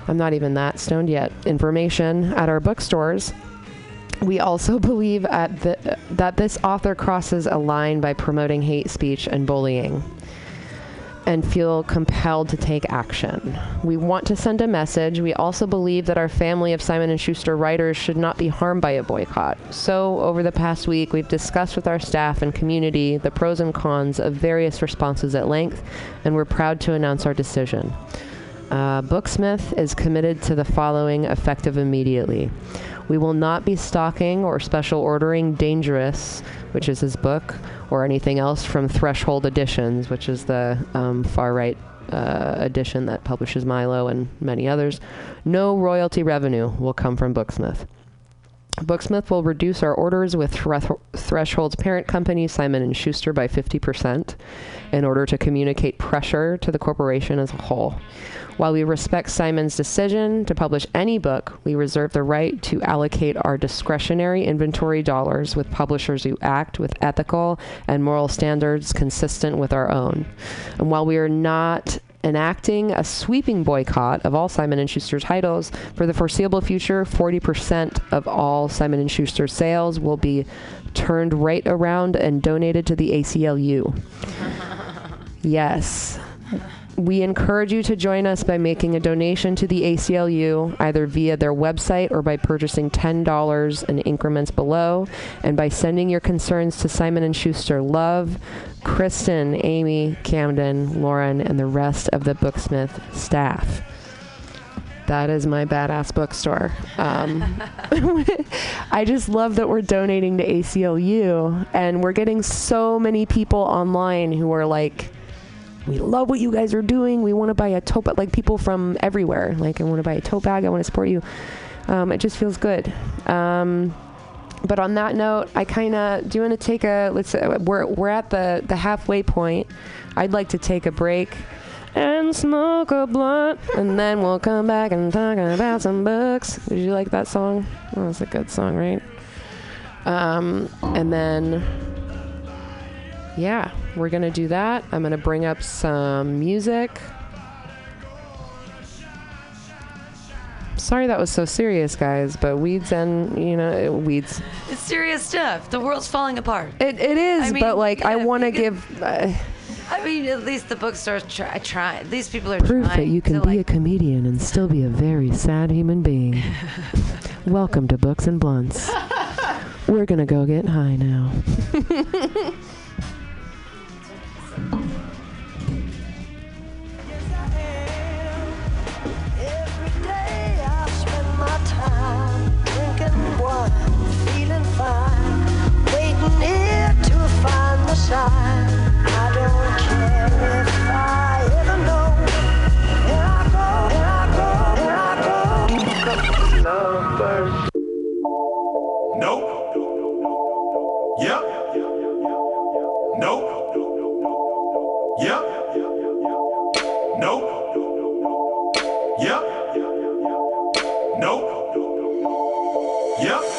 I'm not even that stoned yet, information at our bookstores, we also believe the, that this author crosses a line by promoting hate speech and bullying and feel compelled to take action. We want to send a message. We also believe that our family of Simon and Schuster writers should not be harmed by a boycott. So, over the past week, we've discussed with our staff and community the pros and cons of various responses at length, and we're proud to announce our decision. Uh, Booksmith is committed to the following effective immediately. We will not be stocking or special ordering Dangerous, which is his book, or anything else from Threshold Editions, which is the um, far right uh, edition that publishes Milo and many others. No royalty revenue will come from Booksmith. Booksmith will reduce our orders with Threshold's parent company, Simon & Schuster, by 50% in order to communicate pressure to the corporation as a whole. While we respect Simon's decision to publish any book, we reserve the right to allocate our discretionary inventory dollars with publishers who act with ethical and moral standards consistent with our own. And while we are not enacting a sweeping boycott of all Simon & Schuster titles for the foreseeable future, 40% of all Simon & Schuster sales will be turned right around and donated to the ACLU. Yes. We encourage you to join us by making a donation to the ACLU either via their website or by purchasing $10 in increments below and by sending your concerns to Simon and Schuster Love, Kristen, Amy, Camden, Lauren, and the rest of the Booksmith staff. That is my badass bookstore. Um, I just love that we're donating to ACLU, and we're getting so many people online who are like, we love what you guys are doing. We want to buy a tote bag, like people from everywhere. Like, I want to buy a tote bag. I want to support you. Um, it just feels good. Um, but on that note, I kind of do you want to take a let's uh, we're we're at the the halfway point. I'd like to take a break and smoke a blunt, and then we'll come back and talk about some books. Did you like that song? That was a good song, right? Um, and then yeah, we're gonna do that. I'm gonna bring up some music. Sorry that was so serious, guys, but weeds and you know weeds. It's serious stuff. The world's falling apart. It, it is, I mean, but like I want to give uh, I mean, at least the bookstores try. try. These people are proof trying that you can to, be a comedian and still be a very sad human being. Welcome to Books and Blunts. We're gonna go get high now. Yep.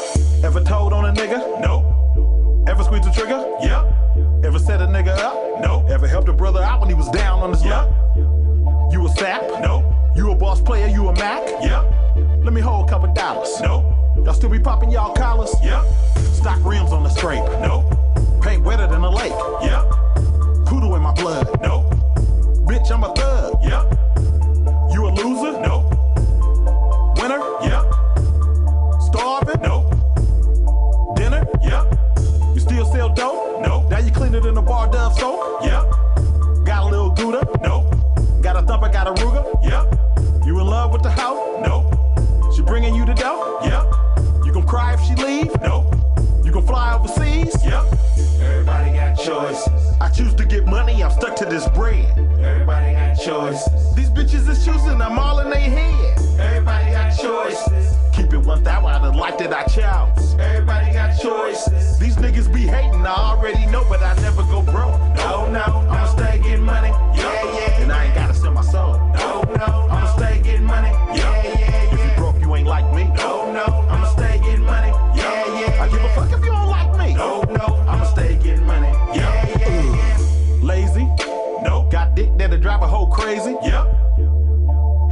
Nigga? No. Ever squeeze the trigger? Yep. Ever set a nigga up? No. Ever helped a brother out when he was down on his luck? You a sap? No. You a boss player? You a Mac? Yep. Let me hold a couple dollars. No. Y'all still be popping y'all collars? Yep. Stock rims on the scrape? No. Paint wetter than a lake? Yep. Poodle in my blood? No. Bitch, I'm a thug? Yep. You a loser? No. Winner? Yep. Starving? No. Still sell dope? No. Now you clean it in a bar dove soap? Yep. Got a little Gouda? No. Got a thumper, got a Ruger? Yep. You in love with the hoe? No. She bringing you the dough? Yep. You gon' cry if she leave? No. You gon' fly overseas? Yep. Everybody got choices. I choose to get money, I'm stuck to this bread. Everybody got choices. These bitches is choosing, I'm all in their head. Everybody got choices. It 1,000 out of the life that I chose. Everybody got choices. These niggas be hating, I already know, but I never go broke. No, no, I'ma stay getting money. Yeah, yeah. And I ain't gotta sell my soul. No, no, I'ma stay getting money. Yeah, yeah. If you broke, you ain't like me. No, no, I'ma stay getting money. Yeah, yeah. I give a fuck if you don't like me. No, no, I'ma stay getting money. Yeah, yeah, yeah. Lazy? No. Got dick that'll drive a hoe crazy? Yep.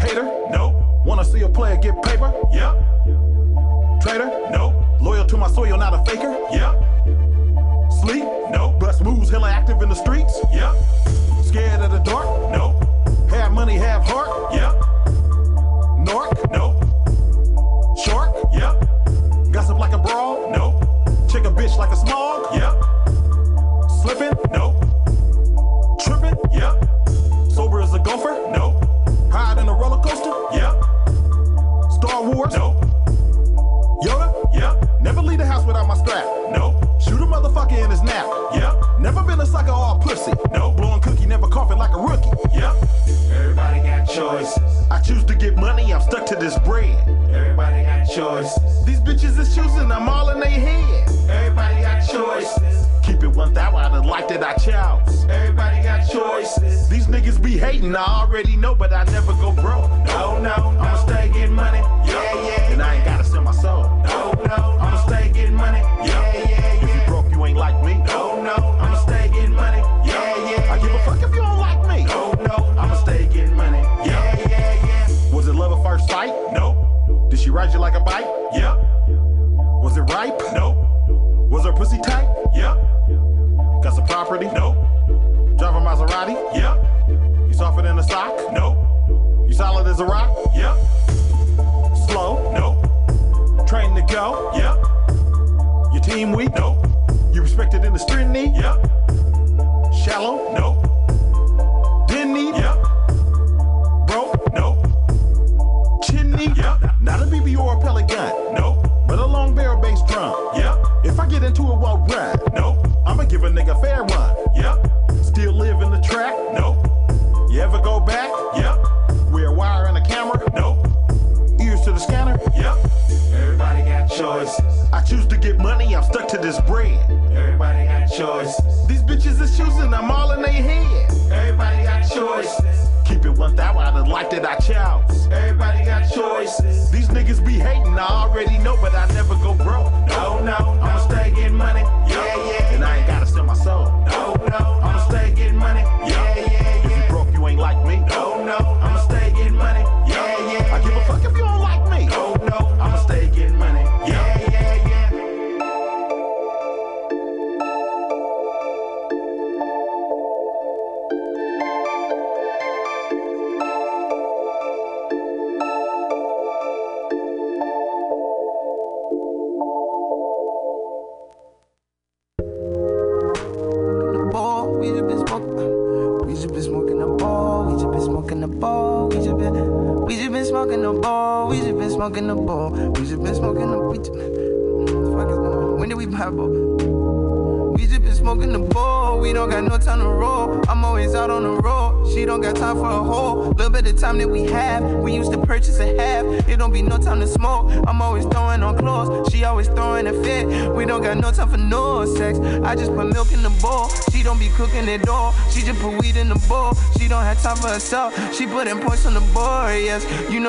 Hater? No. Wanna see a player get paper? Yep. Traitor? No. Loyal to my soil, not a faker? Yep. Sleep? No. Bust moves, hella active in the streets? Yep.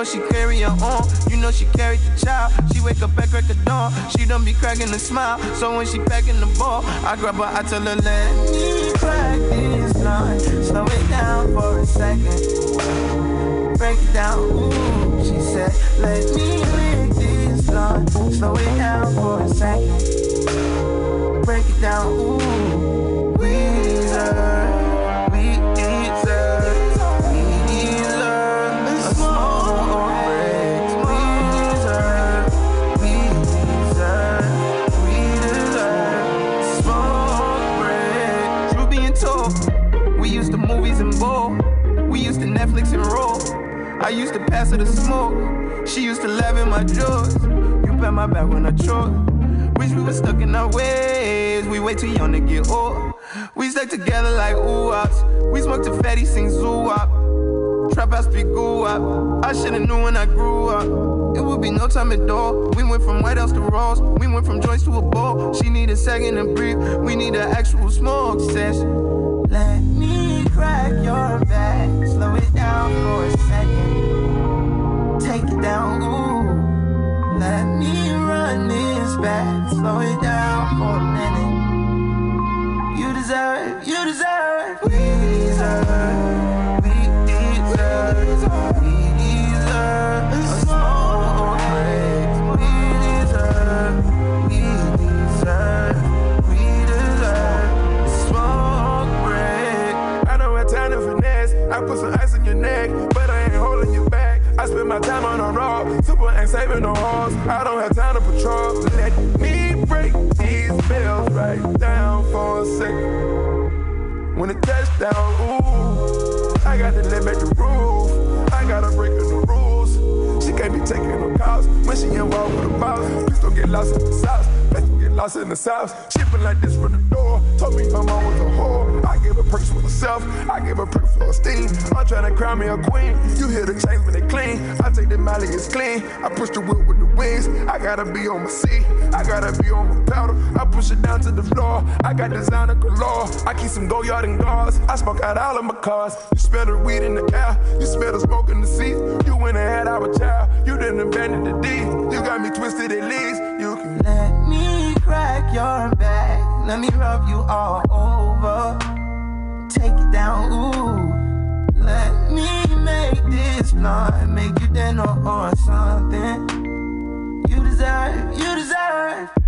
know she carry her on. You know she carried the child. She wake up at crack of dawn. She don't be cracking a smile. So when she packing the ball, I grab her, I tell her let me practice line. Slow it down for a second. Break it down. Ooh, she said, let me break this line. Slow it down for a second. Break it down. Ooh. high when I choke. Wish we were stuck in our ways. We way too young to get old. We stuck together like oops. We smoke a fatty, sing zoo up. Trap house be goo up. I should've knew when I grew up. It would be no time at all. We went from White House to Rose. We went from Joyce to a ball. She need a second to breathe. We need an actual smoke session. Let me crack your back. Slow it down for a second. that made the roof. I gotta breaking the rules. She can't be taking no calls when she involved with a mouse. Please don't get lost in the south. Please don't get lost in the south. Shipping like this from the door. Told me my mom was a whore. I gave a perks for herself. I gave a perk for her steam. I'm trying to crown me a queen. You hear the chains when they clean. I take the molly, it's clean. I push the wheel. with wings. I gotta be on my seat. I gotta be on my powder. I push it down to the floor. I got designer galore. I keep some go yard and guards. I smoke out all of my cars. You smell the weed in the air. You smell the smoke in the seat. You went and had our child. You didn't abandon the D. You got me twisted at least. You can Let me crack your back. Let me rub you all over. Take it down, ooh. Let me make this blunt, make you dinner or something. You deserve, you deserve.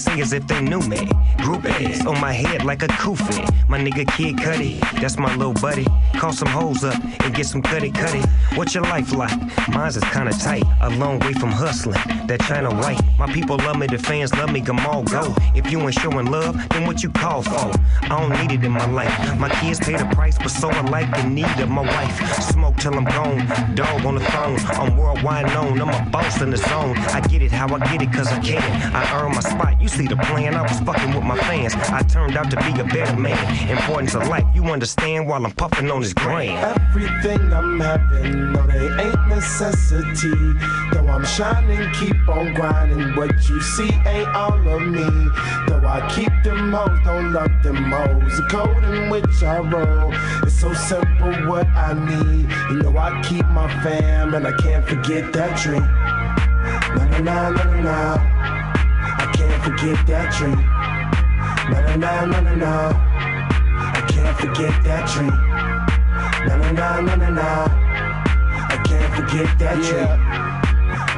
sing as if they knew me. Group on my head like a kufi. My nigga Kid Cudi, that's my little buddy. Call some hoes up and get some cutty cutty. What's your life like? Mine's is kinda tight, a long way from hustling. That China white. My people love me, the fans love me, come go. If you ain't showing love, then what you call for? I don't need it in my life. My kids pay the price, but so I like the need of my wife. Smoke till I'm gone, dog on the phone. I'm worldwide known, I'm a boss in the zone. I get it how I get it, cause I can. I earn my spot, you see the plan. I was fucking with my fans. I turned out to be a better man. Importance of life, you understand while I'm puffing on this grain. Everything I'm having, no, they ain't necessity. Though I'm shining, keep on grinding. What you see ain't all of me. Though I keep them hoes, don't love them hoes. The code in which I roll it's so simple. What I need, you know, I keep my fam, and I can't forget that tree. Na na na na na. I can't forget that tree. Na na na na na na. I can't forget that dream. Na na na na na na. I can't forget that tree.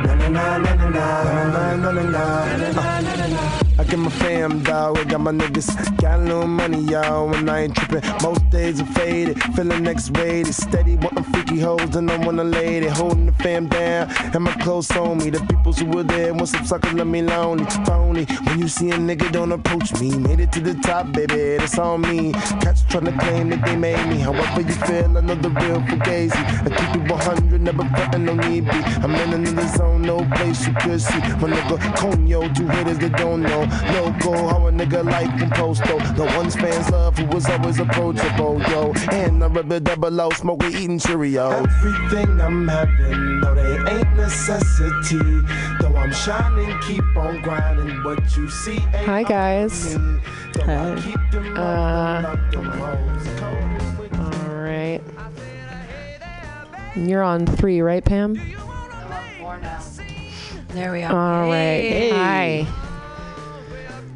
Na na na na na na na na na na na. I get my fam, dog. I got my niggas. Got a little money, y'all, and I ain't tripping. Most days are faded, feeling next weighted. Steady, wanting freaky hoes, and I want a lady. Holding the fam down, and my clothes on me. The peoples who were there, want some suckers, let me lonely. Phony, when you see a nigga, don't approach me. Made it to the top, baby, that's on me. Cats trying to claim that they made me. However you feel, I know the real fugazi. I keep it 100, never frontin', no need be. I'm in another zone, no place you could see. My nigga, Conyo, two hitters that don't know. Loco, how a nigga like from Posto. The ones fans love who was always approachable, yo. And I rub it double O, smoking, eating Cheerios. Everything I'm having, no, they ain't necessity. Though I'm shining, keep on grinding. What you see ain't Hi, guys. all of me. Though I Hi. Uh, hoes, love them hoes. The code in which All right. You're on three, right, Pam? There we are. All right. Hey. Hi.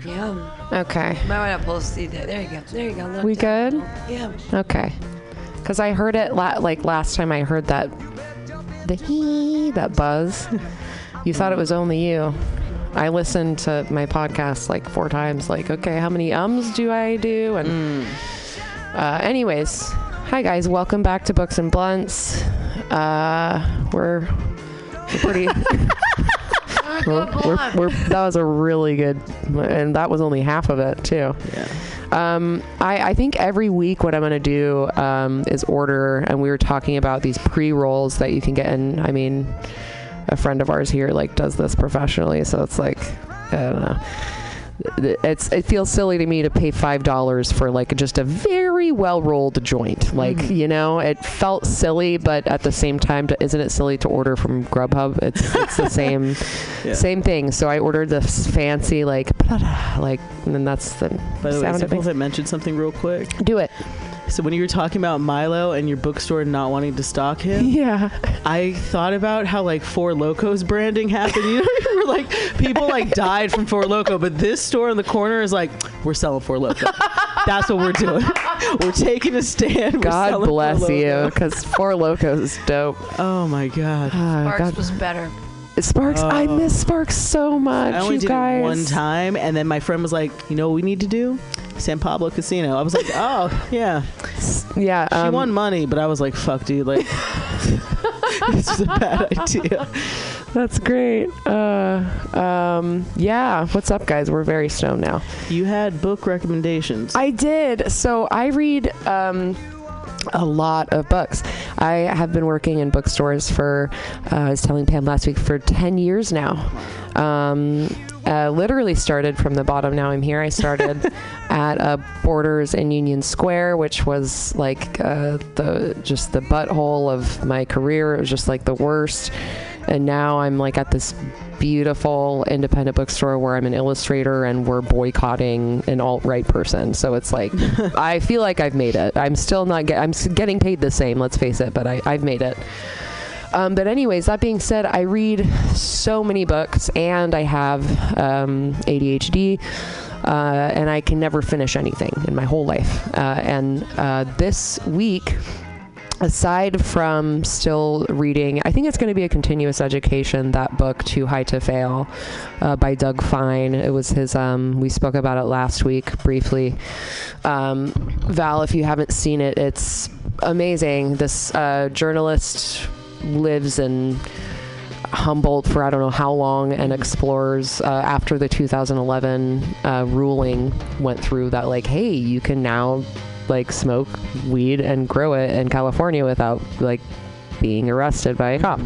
Yeah. Okay. Might want to post see. There you go. There you go. Look We down. good? Yeah. Okay. Because I heard it la- like last time I heard that the hee that buzz. You thought it was only you. I listened to my podcast like four times. Like, okay, how many ums do I do? And uh, anyways, hi guys, welcome back to Books and Blunts. Uh, we're, we're pretty. we're, we're, we're, that was a really good, and that was only half of it too. Yeah. Um, I, I think every week what I'm going to do um, is order, and we were talking about these pre rolls that you can get and I mean, a friend of ours here like does this professionally, so it's like I don't know. It's it feels silly to me to pay five dollars for like just a very well rolled joint. Like mm-hmm. you know, it felt silly, but at the same time, to, isn't it silly to order from Grubhub? It's it's the same Yeah. same thing. So I ordered this fancy like like, and then that's the By the way, sound it Simple, makes. I mentioned something real quick. Do it. So when you were talking about Milo and your bookstore not wanting to stock him, Yeah. I thought about how like Four Locos branding happened. You know, where like people like died from Four Loco, but this store in the corner is like, we're selling Four Loco. That's what we're doing. We're taking a stand. We're God selling Four bless you, because Four Locos is dope. Oh my god. Oh, Sparks God. was better. Sparks, I Oh. miss Sparks so much. I only you did guys. it one time, and then my friend was like, "You know what we need to do? San Pablo Casino. I was like, oh yeah. Yeah. She um, won money, but I was like, fuck, dude, like. this is a bad idea. That's great. Uh, um, yeah. What's up, guys? We're very stoned now. You had book recommendations. I did. So I read um, a lot of books. I have been working in bookstores for, uh, I was telling Pam last week, for 10 years now. Um, uh, literally started from the bottom. Now I'm here. I started at uh, Borders in Union Square, which was like uh, the just the butthole of my career. It was just like the worst. And now I'm like at this beautiful independent bookstore where I'm an illustrator and we're boycotting an alt right person. So it's like I feel like I've made it. I'm still not get, I'm getting paid the same. Let's face it, but I, I've made it. Um, but anyways, that being said, I read so many books and I have um, ADHD. Uh, and I can never finish anything in my whole life. Uh, and uh, this week, aside from still reading, I think it's going to be a continuous education. That book, Too High to Fail, uh, by Doug Fine. It was his. Um, we spoke about it last week briefly. Um, Val, if you haven't seen it, it's amazing. This uh, journalist lives in Humboldt for I don't know how long and explores uh, after the 2011 uh, ruling went through that like hey you can now like smoke weed and grow it in California without like being arrested by a cop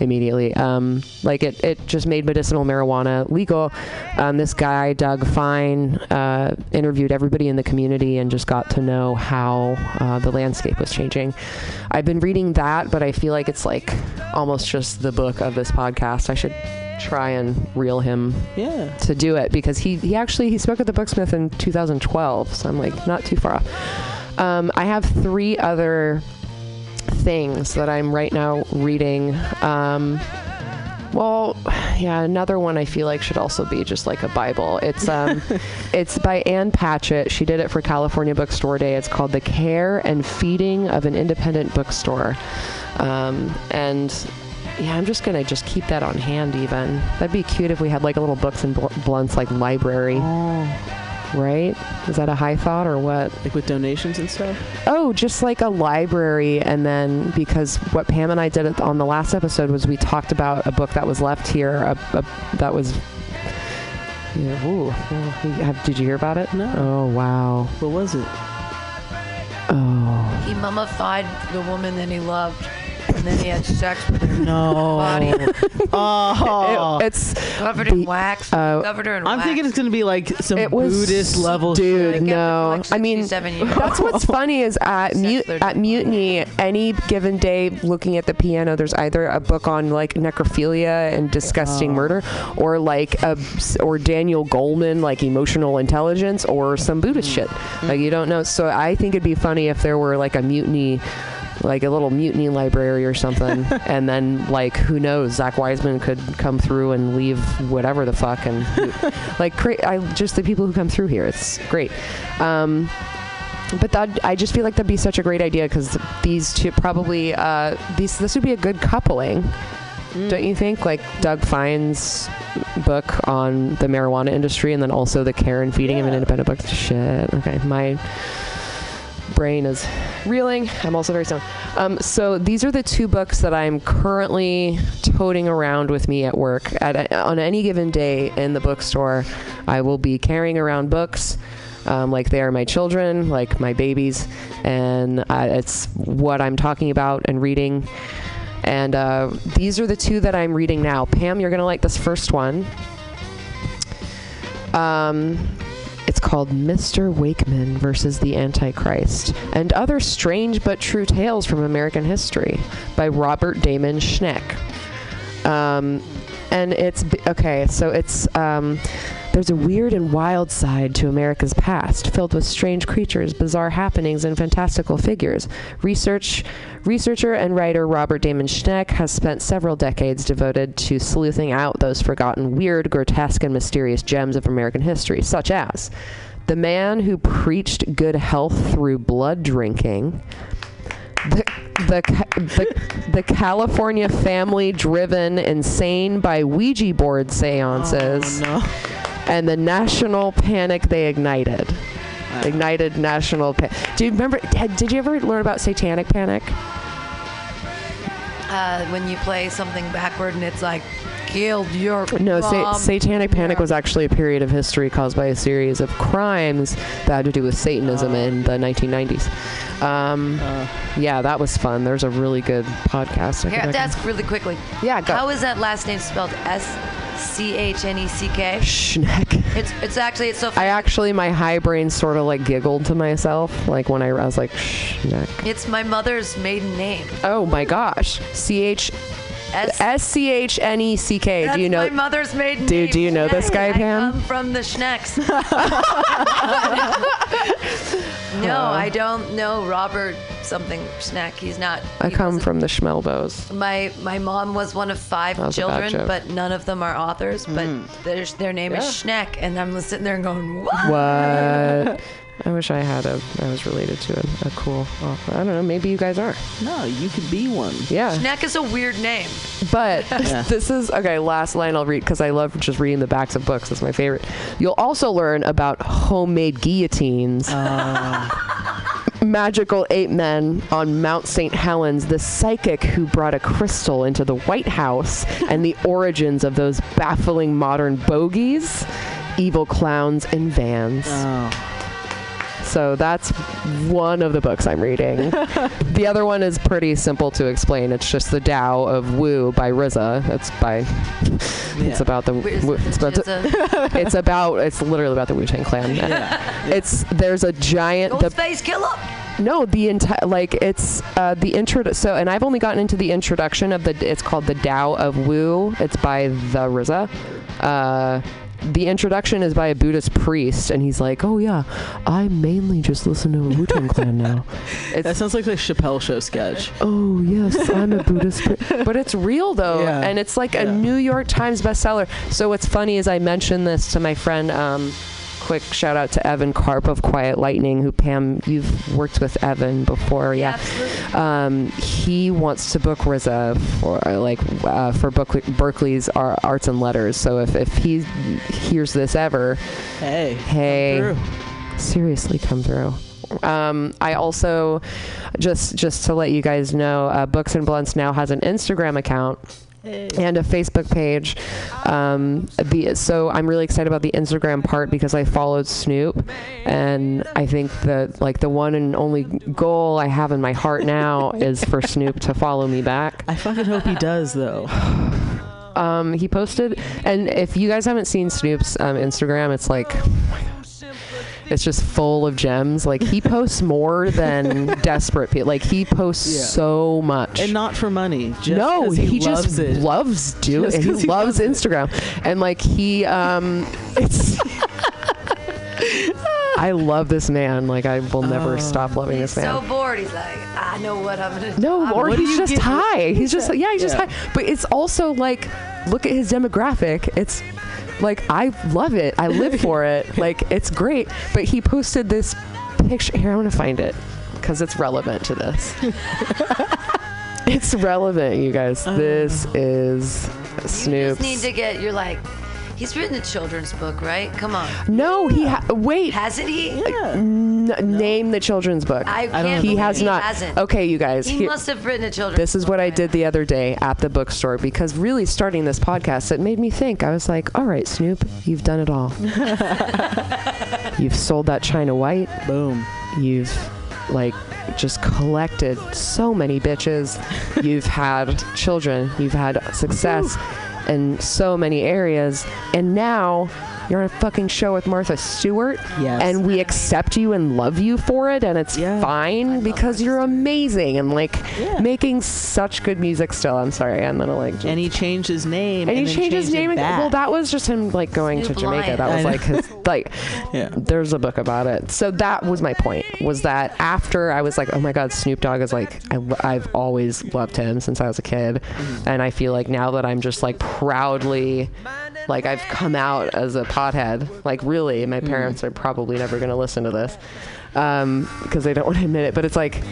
immediately. Um, like it, it just made medicinal marijuana legal. Um, this guy Doug Fine uh, interviewed everybody in the community and just got to know how uh, the landscape was changing. I've been reading that but I feel like it's like almost just the book of this podcast. I should try and reel him Yeah. to do it because he, he actually he spoke at the Booksmith in 2012 so I'm like not too far off. Um, I have three other things that I'm right now reading. Um, well yeah another one I feel like should also be just like a Bible. It's um it's by Ann Patchett. She did it for California Bookstore Day. It's called the care and feeding of an independent bookstore. Um, and yeah, I'm just gonna just keep that on hand. Even that'd be cute if we had like a little books and bl- blunts like library, oh. right? Is that a high thought or what? Like with donations and stuff. Oh, just like a library, and then because what Pam and I did on the last episode was we talked about a book that was left here, a, a, that was. Yeah, ooh, well, have, did you hear about it? No. Oh wow. What was it? Oh. He mummified the woman that he loved, and then he had sex with her No. body, Oh. It- it's covered in The- wax. uh, covered her in I'm wax. thinking it's gonna be like some It was- Buddhist level dude. shit. They kept it for no. like I mean, 67 years. That's what's funny is at Sex mute at mutiny any given day looking at the piano there's either a book on like necrophilia and disgusting murder or like a or Daniel Goleman like emotional intelligence or some Buddhist shit like you don't know so I think it'd be funny if there were like a mutiny like a little mutiny library or something. And then like who knows? Zach Wiseman could come through and leave whatever the fuck and like cra- I just the people who come through here. It's great. Um but that I just feel like that'd be such a great idea because these two probably uh, these this would be a good coupling, don't you think? Like Doug Fine's book on the marijuana industry, and then also the care and feeding of an independent book. Shit. Okay, my brain is reeling. I'm also very stoned. Um, so these are the two books that I'm currently toting around with me at work. At on any given day in the bookstore, I will be carrying around books. Um, like they are my children, like my babies, and uh, it's what I'm talking about and reading. And uh, these are the two that I'm reading now. Pam, you're gonna like this first one. Um, it's called Mr. Wakeman versus the Antichrist and Other Strange But True Tales from American History by Robert Damon Schneck. Um, and it's okay, so it's um, there's a weird and wild side to America's past, filled with strange creatures, bizarre happenings, and fantastical figures. Research researcher and writer Robert Damon Schneck has spent several decades devoted to sleuthing out those forgotten, weird, grotesque, and mysterious gems of American history, such as the man who preached good health through blood drinking. The, the, the, the California family driven insane by Ouija board seances Oh, no. And the national panic they ignited. ignited national. Pa- Do you remember? Did did you ever learn about Satanic Panic? Uh, when you play something backward and it's like killed your No, sa- Satanic Panic was actually a period of history caused by a series of crimes that had to do with Satanism in the 1990s. Um, yeah, that was fun. There's a really good podcast. I Here, I have to ask really quickly. Yeah, go. How is that last name spelled? S C H N E C K. Schneck. It's it's actually it's so. Funny. I actually, my high brain sort of like giggled to myself, like when I, I was like, Schneck. It's my mother's maiden name. Oh my gosh. C H S. C H N E C K. Do you know? my mother's maiden Do- name. do you know this guy, I Pam? come from the Schnecks. no. I don't know Robert something Schneck. He's not. I he come from the Schmelbos. My my mom was one of five That was a bad children, but none of them are authors. But hmm. their their name is Schneck, and I'm sitting there going, what? What? I wish I had a. I was related to a, a cool author. I don't know. Maybe you guys are. No, you could be one. Yeah. Schneck is a weird name. But this is okay. Last line I'll read because I love just reading the backs of books. It's my favorite. You'll also learn about homemade guillotines, ah. magical ape men on Mount St. Helens, the psychic who brought a crystal into the White House, and the origins of those baffling modern bogies, evil clowns, and vans. Oh. So that's one of the books I'm reading. the other one is pretty simple to explain. It's just the Tao of Wu by RZA. It's by. It's about the. Wu- the- It's about. is The, it's about. It's literally about the Wu Tang Clan. It's there's a giant. The, Ghostface Killah. no, the entire like it's uh, the intro. So, and I've only gotten into the introduction of the. It's called the Tao of Wu. It's by the RZA. Uh, the introduction is by a Buddhist priest, and he's like, "Oh yeah, I mainly just listen to Wu Tang Clan now." That sounds like a Chappelle show sketch. oh yes, I'm a Buddhist, pri-" but it's real though, Yeah. and it's like a New York Times bestseller. So what's funny is I mentioned this to my friend. Um, quick shout out to Evan Karp of Quiet Lightning, who Pam, you've worked with Evan before, yeah. Absolutely. Um, he wants to book RZA for like uh, for Berkeley, Berkeley's Ar- Arts and Letters. So if if he hears this ever, Hey. hey, seriously come through. Um, I also just just to let you guys know, uh, Books and Blunts now has an Instagram account and a Facebook page. Um, the so I'm really excited about the Instagram part because I followed Snoop, and I think that like the one and only goal I have in my heart now is for Snoop to follow me back. I fucking hope he does though. Um, he posted, and if you guys haven't seen Snoop's um, Instagram, it's like. oh my God. It's just full of gems. Like he posts more than desperate people. Like he posts Yeah. so much. And not for money. Just no, 'cause he, he, just loves it. loves doing Just it. He loves loves it. Instagram, and like he, um, it's. I love this man. Like I will never Oh. stop loving this man. so bored. He's like, I know what I'm gonna. No, I'm or he's just high. He's just yeah, he's just high. But it's also like, look at his demographic. It's like I love it. I live for it. Like it's great. But he posted this picture. Here, I'm gonna find it because it's relevant to this. it's relevant, you guys. This oh. is Snoop. You just need to get. You're like, he's written a children's book, right? Come on. No, he ha- wait. Hasn't he? N- Name the children's book. I don't can't he believe has he not. Hasn't. Okay, you guys. He here- must have written a children's. This is book, what I did the other day at the bookstore because really starting this podcast, it made me think. I was like, all right, Snoop, you've done it all. you've sold that China White. Boom. You've like just collected so many bitches. You've had children. You've had success in so many areas. And now you're on a fucking show with Martha Stewart. Yes. And we accept you and love you for it. And it's Yeah. fine because you're amazing and like Yeah. making such good music still. I'm sorry. I'm going to like. just- And he changed his name. and he then changed his name. again. back. Well, that was just him like going Snoop to Jamaica. Lion. That was like his like. Yeah. There's a book about it. So that was my point. Was that after I was like, oh my god, Snoop Dogg is like I, have always loved him since I was a kid, mm-hmm. and I feel like now that I'm just like proudly. Like I've come out as a pothead. Like really, my parents are probably never gonna listen to this because they don't want to admit it. But it's like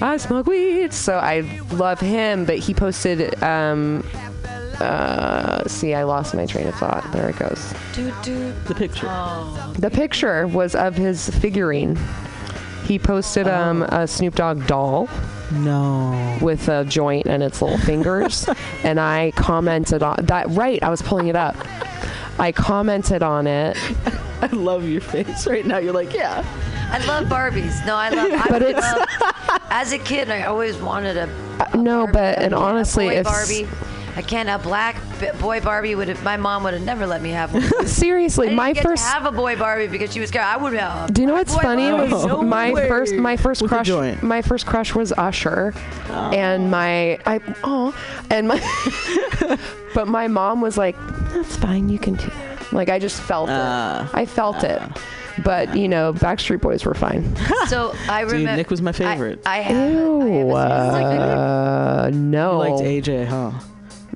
I smoke weed, so I love him. But he posted um, uh, see, I lost my train of thought. There it goes. The picture. The picture was of his figurine. He posted um, a Snoop Dogg doll No. with a joint and its little fingers, and I commented on that. Right, I was pulling it up. I commented on it, I love your face right now. You're like, yeah. I love Barbies. No, I love. I But it's- love, as a kid, I always wanted a. Uh, no, Barbie, but a- and a honestly, boy if Barbie. I can't. A black b- boy Barbie would have. My mom would have never let me have one. I seriously, didn't my get first to have a boy Barbie because she was scared. I would have. Do you know what's funny? Barbie. Was No my way. first my first With crush my first crush was Usher, and my I oh and my but my mom was like, "That's fine, you can do that." Like I just felt Ah. it. I felt it. But you know, Backstreet Boys were fine. So I remember. Nick was my favorite. I, I have. I have Ew. a specific- Uh, You no, liked AJ, huh?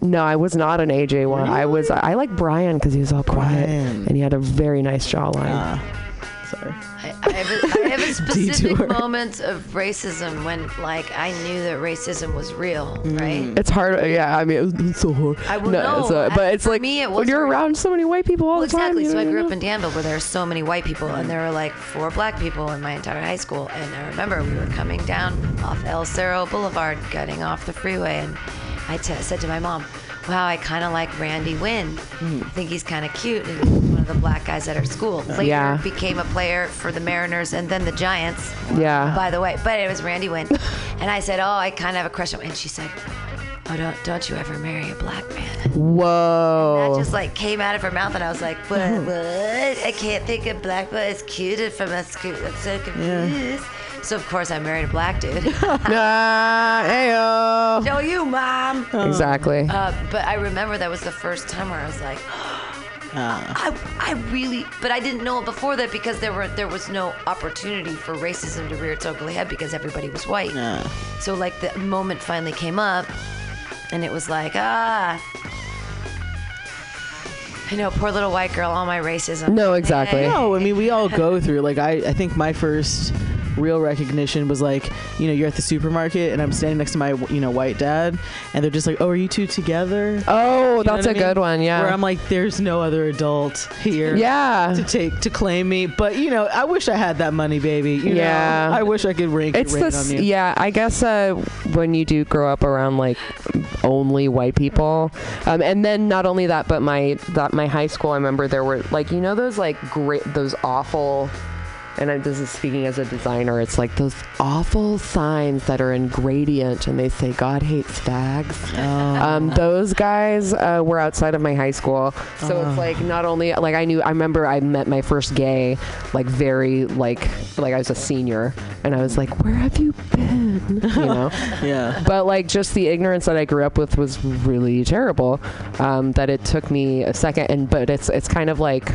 No, I was not an AJ one. I was. I like Brian because he was all quiet Brian. and he had a very nice jawline. Ah, sorry. I, I have a, I have a specific Detour. moment of racism when, like, I knew that racism was real, Mm. right? It's hard. Yeah, I mean, it was, it's so hard. I will no, know. it's, uh, I- but it's like me, it when you're very- around so many white people all Well, the time. exactly. you So I grew know. up in Danville where there are so many white people, and there were like four black people in my entire high school. And I remember we were coming down off El Cerro Boulevard, getting off the freeway, and I t- said to my mom, "Wow, I kind of like Randy Winn. Hmm. I think he's kind of cute." And one of the black guys at our school. Later, Yeah. became a player for the Mariners and then the Giants. Yeah. By the way, but it was Randy Winn, and I said, "Oh, I kind of have a crush on," him." and she said. Oh, don't, don't you ever marry a black man. Whoa. That just like came out of her mouth, and I was like, "What? What? I can't think of black boy is cute from a school. I'm so confused." So of course I married a black dude. Nah, ayo. Show you, mom. Exactly. Uh, but I remember that was the first time where I was like, I, I really, but I didn't know it before that because there were there was no opportunity for racism to rear its ugly head because everybody was white. So like the moment finally came up, and it was like ah. I know, poor little white girl, all my racism. No, exactly. No, I mean we all go through. Like I, I think my first real recognition was like, you know, you're at the supermarket and I'm standing next to my, you know, white dad, and they're just like, "Oh, are you two together?" Oh, You that's a I mean? good one. Yeah. Where I'm like, there's no other adult here. yeah. To take to claim me, but you know, I wish I had that money, baby. You Yeah. know, I wish I could rank It's this, yeah. I guess uh, when you do grow up around like only white people, um, and then not only that, but my that my high school, I remember there were like you know those like great those awful. And I'm just speaking as a designer. It's like those awful signs that are in gradient, and they say "God hates fags." Oh. Um, those guys uh, were outside of my high school, so it's like not only like I knew. I remember I met my first gay, like very like like I was a senior, and I was like, "Where have you been?" You know. yeah. but like just the ignorance that I grew up with was really terrible. Um, that it took me a second, and but it's it's kind of like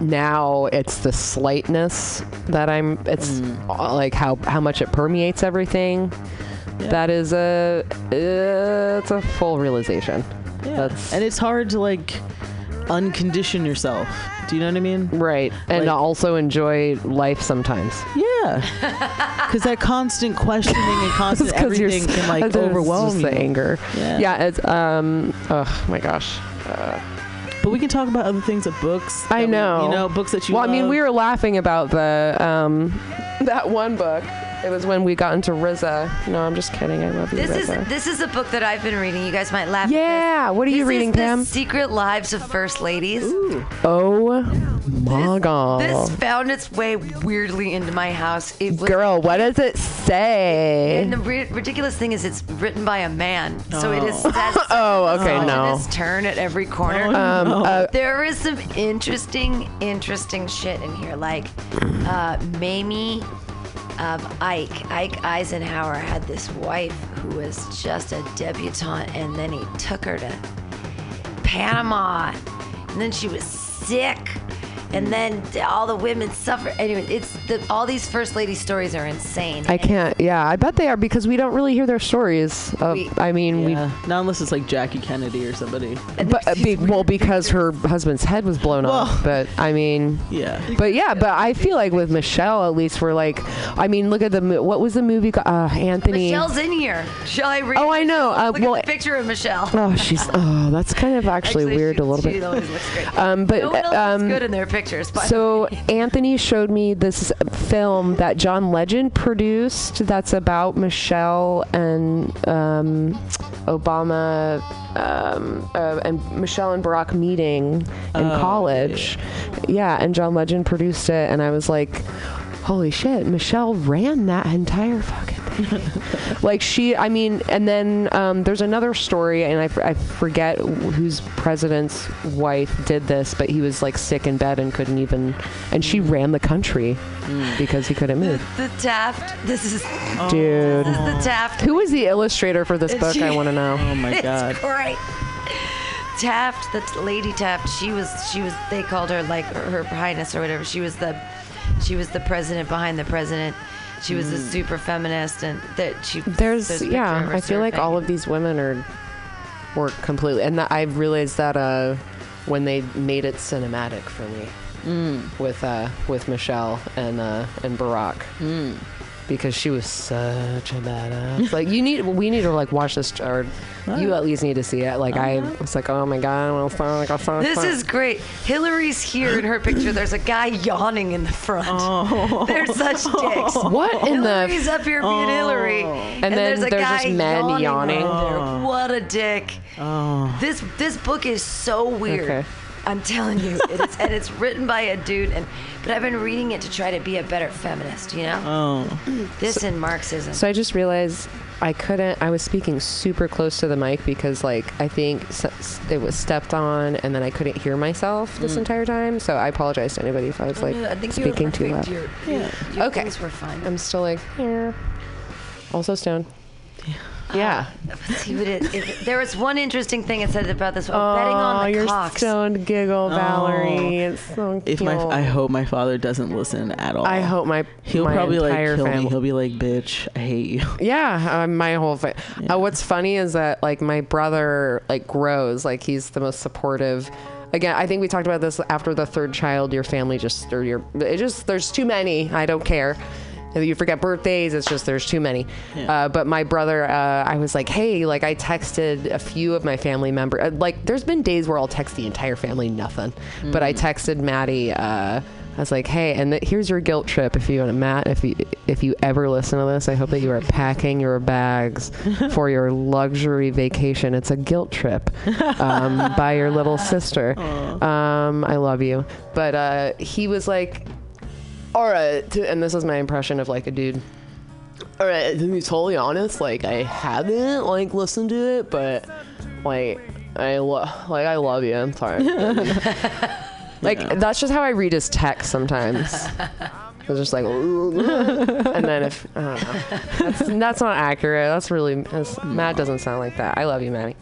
now it's the slightness that I'm. It's uh, like how how much it permeates everything. That is a uh, it's a full realization. That's And it's hard to like uncondition yourself. Do you know what I mean? right, and like- also enjoy life sometimes. Yeah. Because that constant questioning and constant It's 'cause you're everything can like overwhelm you. the anger. Yeah. yeah. It's um. Oh my gosh. But we can talk about other things, like books. I that we- know. you know, books that you. well, I mean, we were laughing about the um, that one book. It was when we got into RZA. No, I'm just kidding. I love you, This is this is a book that I've been reading. You guys might laugh. at this. yeah. What are you This reading, is the Pam? Secret Lives of First Ladies. Oh my god. This found its way weirdly into my house. It was Girl, what does it say? And the ri- ridiculous thing is, it's written by a man, so it is. Oh, okay, no. turn at every corner. Um, uh, there is some interesting, interesting shit in here. Like, uh, Mamie of Ike, Ike Eisenhower had this wife who was just a debutante, and then he took her to Panama, and then she was sick, and then all the women suffer. Anyway, it's the, all these first lady stories are insane. I can't. Yeah, I bet they are because we don't really hear their stories. Of, We- I mean, Yeah. Not unless it's like Jackie Kennedy or somebody. But, uh, be, well, because her husband's head was blown off. But I mean, Yeah. but yeah, but I feel like with Michelle, at least we're like, I mean, look at the what was the movie? ca- Uh, Anthony. Michelle's in here. Shall I read? Oh, I know. Uh, Look well, at the picture of Michelle. oh, she's. Oh, that's kind of actually, weird she, a little she bit. looks great. Um, but no one else um, looks good in their pictures. By So Anthony showed me this film that John Legend produced. That's about Michelle and um, Obama um, uh, and Michelle and Barack meeting in Oh, college. Yeah. and John Legend produced it, and I was like, "Holy shit!" Michelle ran that entire fucking thing. like she, I mean, and then um, there's another story, and I forget whose president's wife did this, but he was like sick in bed and couldn't even, and she ran the country because he couldn't move. the Taft. This is Dude, this is the Taft. who was the illustrator for this book? I want to know. Oh my it's god. great. Taft, that's Lady Taft. She was, she was. They called her like her Highness or whatever. She was the, she was the president behind the president. She was a super feminist, and that she. There's, a yeah, I feel like surfing. all of these women are were completely, and that I realized that uh, when they made it cinematic for me with uh, with Michelle and uh, and Barack. Because she was such a badass. like you need, we need to like watch this, or you at least need to see it. Like I uh-huh. was like, oh my god, well, like a fun. This is great. Hillary's here in her picture. There's a guy yawning in the front. Oh. They're such dicks. what in the Hillary's up here being Hillary, oh. and, then there's a there's guy just men yawning. yawning. What a oh. dick! Oh. This this book is so weird. Okay. I'm telling you, it is, and it's written by a dude. And but I've been reading it to try to be a better feminist. You know, Oh. this and Marxism. So I just realized I couldn't. I was speaking super close to the mic because, like, I think s- s- it was stepped on, and then I couldn't hear myself this mm. entire time. So I apologize to anybody if I was oh, like I think speaking too loud. Your, your, your Okay. things were fine. I'm still like, yeah. Also stoned. Yeah. Let's see what it, if, there was one interesting thing it said about this. Oh, betting Aw, on the your cocks. stoned giggle, Valerie. It's so cute. If my, cute. I hope my father doesn't listen at all. I hope my He'll my probably like kill family. me. He'll be like, "Bitch, I hate you." Yeah, uh, my whole fa- uh, what's funny is that like my brother like grows like he's the most supportive. Again, I think we talked about this after the third child. Your family just or your it just there's too many. I don't care. You forget birthdays, it's just there's too many. Uh, but my brother, uh, I was like, hey, like I texted a few of my family members. Uh, like there's been days where I'll text the entire family nothing, but I texted Maddie. Uh, I was like, hey, and th- here's your guilt trip. If you, Matt, if you if you ever listen to this, I hope that you are packing your bags for your luxury vacation. It's a guilt trip um, by your little sister. Um, I love you, but uh, he was like, all right, uh, to, and this is my impression of like a dude. All right, uh, to be totally honest, like I haven't like listened to it, but like I lo- like I love you. I'm sorry. like that's just how I read his text sometimes. It's just like, and then if I don't know, that's, that's not accurate. That's really that's, Matt doesn't sound like that. I love you, Maddie.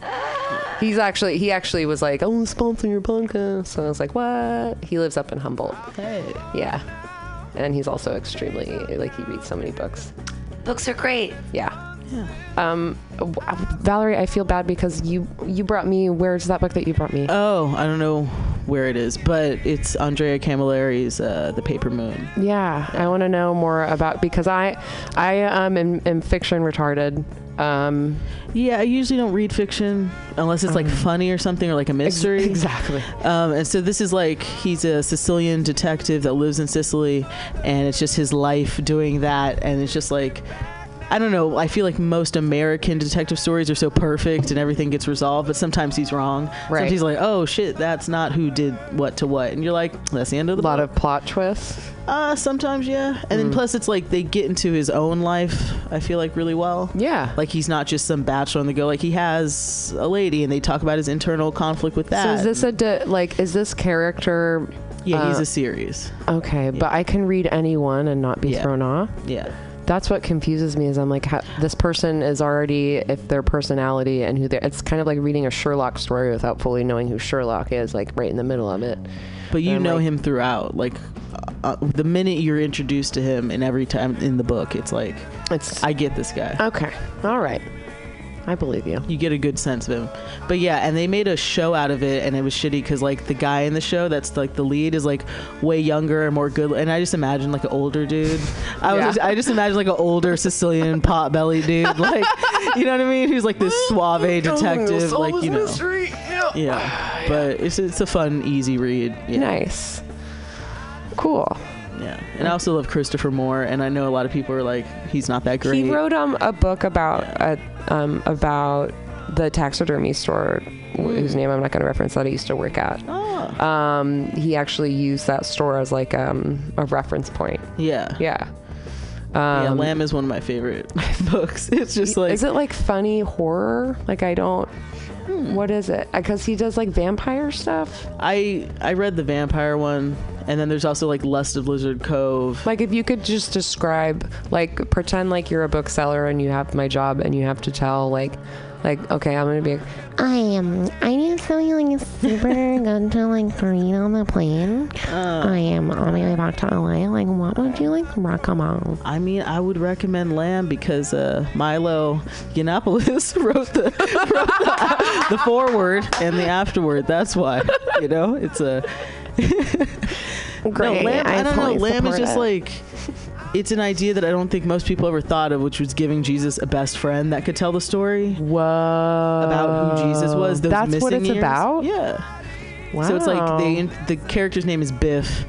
He's actually he actually was like, "Oh, sponsor your podcast." So I was like, "What?" He lives up in Humboldt. Hey. Yeah, and he's also extremely like he reads so many books. Books are great. Yeah. Um, Valerie, I feel bad because you you brought me. Where's that book that you brought me? Oh, I don't know where it is, but it's Andrea Camilleri's uh, "The Paper Moon." Yeah, I want to know more about because I I um am, am fiction retarded. Um, Yeah, I usually don't read fiction unless it's like funny or something or like a mystery. exactly. Um, and so this is like he's a Sicilian detective that lives in Sicily, and it's just his life doing that, and it's just like. I don't know. I feel like most American detective stories are so perfect and everything gets resolved, but sometimes he's wrong. Right. Sometimes he's like, "Oh shit, that's not who did what to what," and you're like, "That's the end of A the lot book." of plot twists. Uh, sometimes, yeah. And Mm. then plus, it's like they get into his own life. I feel like really well. Yeah. Like he's not just some bachelor on the go. Like he has a lady, and they talk about his internal conflict with that. So is this a di- like is this character? yeah, he's uh, a series. Okay, but I can read anyone and not be Yeah. thrown off. Yeah. That's what confuses me is I'm like, how, this person is already if their personality and who they're. It's kind of like reading a Sherlock story without fully knowing who Sherlock is, like right in the middle of it. But you know like- him throughout. Like uh, the minute you're introduced to him, and every time in the book, it's like It's I get this guy. okay. All right, I believe you. You get a good sense of him. But yeah, and they made a show out of it, and it was shitty because like the guy in the show that's like the lead is like way younger and more good. And I just imagine like an older dude. I was Yeah. just, I just imagine like an older Sicilian pot belly dude, like you know what I mean? Who's like this suave detective, like you know. Mystery. Yeah, yeah. but it's it's a fun, easy read. Yeah. Nice. Cool. Yeah, and I also love Christopher Moore, and I know a lot of people are like, he's not that great. He wrote um a book about uh, um about the taxidermy store whose name I'm not going to reference that I used to work at. Oh. Um, he actually used that store as like um a reference point. Yeah. Yeah. yeah, Um, Lamb is one of my favorite books. It's just like is it like funny horror? Like I don't. Hmm. What is it? Because he does like vampire stuff. I I read the vampire one, and then there's also like Lust of Lizard Cove. Like if you could just describe, like pretend like you're a bookseller and you have my job and you have to tell like, like okay, I'm gonna be. I am. I need something like super good to like read on the plane. I am on my way back to LA. Like, what would you like recommend? I mean, I would recommend Lamb because uh, Milo Yiannopoulos wrote the wrote the, the foreword and the afterword. That's why, you know, it's a Great. no Lamb. I, I don't know. Lamb is just it. like. It's an idea that I don't think most people ever thought of, which was giving Jesus a best friend that could tell the story Whoa. about who Jesus was. Those That's missing what it's years. about. Yeah. Wow. So it's like they the character's name is Biff,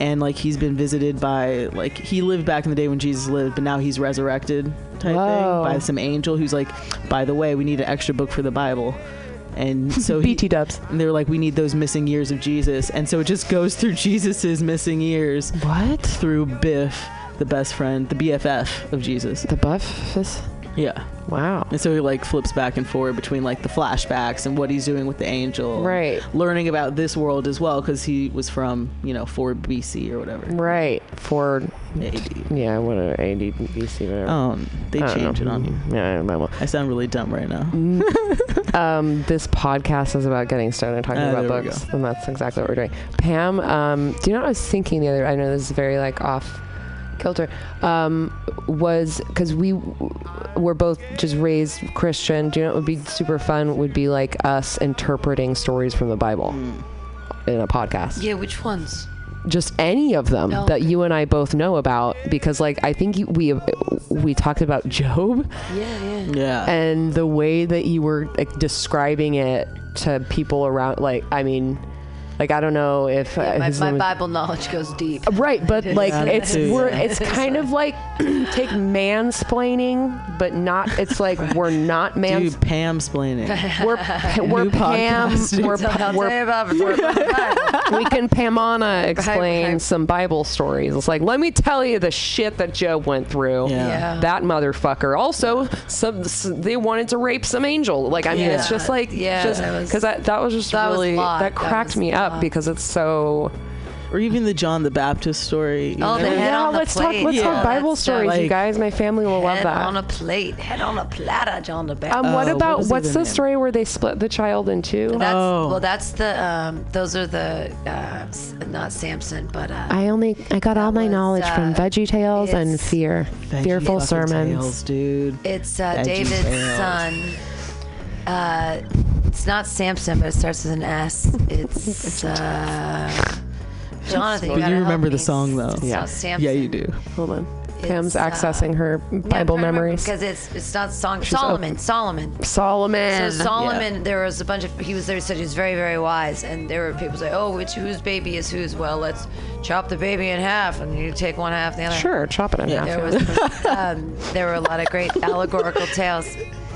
and like he's been visited by like he lived back in the day when Jesus lived, but now he's resurrected type Whoa. thing by some angel who's like, by the way, we need an extra book for the Bible. And so he, BT Dubs. and they were like, we need those missing years of Jesus, and so it just goes through Jesus's missing years What? through Biff, the best friend, the BFF of Jesus. The buff is. Yeah. Wow. And so he like flips back and forward between like the flashbacks and what he's doing with the angel. Right. Learning about this world as well because he was from, you know, 4 BC or whatever. Right. For AD. yeah, whatever. AD, BC, whatever. Oh, they change it on you. Yeah, I will. I sound really dumb right now. um, this podcast is about getting stoned and talking Ah, about books, and that's exactly what we're doing. Pam, um, do you know what I was thinking the other? I know this is very like off kilter. Um, was because we w- were both just raised Christian. Do you know what would be super fun? Would be like us interpreting stories from the Bible in a podcast Yeah, which ones? just any of them Oh, that okay. you and I both know about because like I think you, we we talked about Job Yeah, yeah. Yeah. and the way that you were like, describing it to people around like I mean like I don't know if uh, my, my name is- Bible knowledge goes deep. right but like Yeah, it's too, we're yeah. it's kind of like take mansplaining but not it's like we're not Dude, mans Pam splaining. we're we're New Pam podcast. we're, So I'll we're tell you about the we can Pamana explain right. some Bible stories. It's like, let me tell you the shit that Job went through. Yeah. Yeah. That motherfucker. Also, some, s they wanted to rape some angel. Like, I mean, it's just like, Yeah, just because that, that was just that really lot. that That cracked was me a up because it's so. or even the John the Baptist story. you Oh, know? the head yeah, on the let's talk. plate. Let's Yeah. talk Bible That's, uh, stories, you guys. My family will love that. Head that. on a plate, head on a platter, John the Baptist. um, what Oh, what about was what's the the name? story where they split the child in two? That's Oh. well. That's the um, those are the uh, not Samson, but uh, I only I got all my was, knowledge from uh, Veggie Tales and Fear, Veggie fearful fucking sermons. Tales, dude. it's uh, David's Tales. son. It's not Samson, but it starts with an S. It's uh, Jonathan. But you remember the song, though. It's Yeah. not Samson. Yeah, you do. Hold on. It's, Pam's uh, accessing her Bible trying memories. because it's it's not song. She's Solomon. Solomon. Solomon. So Solomon, there was a bunch of he was there. Said he was very, very wise, and there were people say, "Oh, which whose baby is whose?" Well, let's chop the baby in half, and you take one half, the other. Sure, chop it in Yeah. half. There was um, there were a lot of great allegorical tales.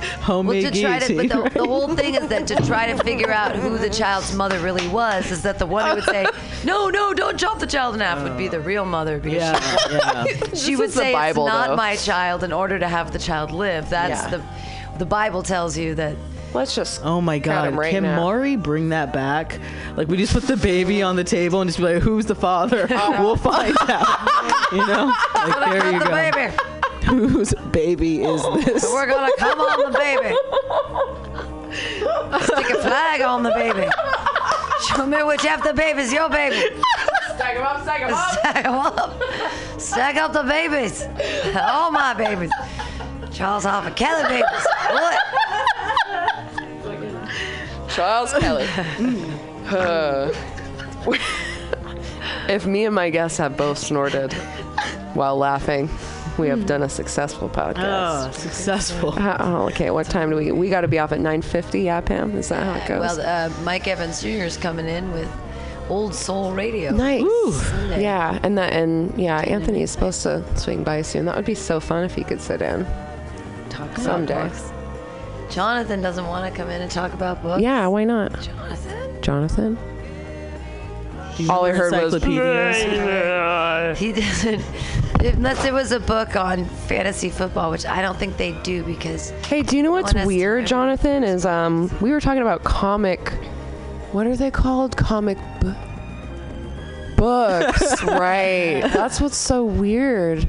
Well, Homemade to try to, but guillotine. the, the whole thing is that to try to figure out who the child's mother really was is that the one who would say, "No, no, don't chop the child in half," would be the uh, real mother because yeah, yeah. she, she would say Bible, it's not though. my child in order to have the child live. That's Yeah. the the Bible tells you that Let's just. Oh my God! him right Can now. Maury bring that back? Like we just put the baby on the table and just be like, "Who's the father?" we'll find out. You know? Like there you the go. baby. Whose baby is this? We're gonna come on the baby. Stick a flag on the baby. Show me which half the baby's your baby. Stack 'em up, stack 'em up. Stack 'em up. Stack up the babies. All my babies. Charles Hoff and Kelly babies. What? Charles Kelly. Uh, if me and my guests have both snorted while laughing, we have done a successful podcast. Oh, successful. Uh, oh, okay. What time do we? We got to be off at 9:50. Yeah, Pam. Is that how it goes? Well, uh, Mike Evans Jr. is coming in with Old Soul Radio. nice. Sunday. Yeah, and that and yeah, Anthony is supposed to swing by soon. That would be so fun if he could sit in. Talk about Someday. books. Jonathan doesn't want to come in and talk about books. Yeah, why not? Jonathan. Jonathan. All I heard was. encyclopedias? He doesn't. Unless it was a book on fantasy football, which I don't think they do because Hey, do you know what's One has to weird. Jonathan? Is um, we were talking about comic. What are they called? Comic bu- books, right? That's what's so weird.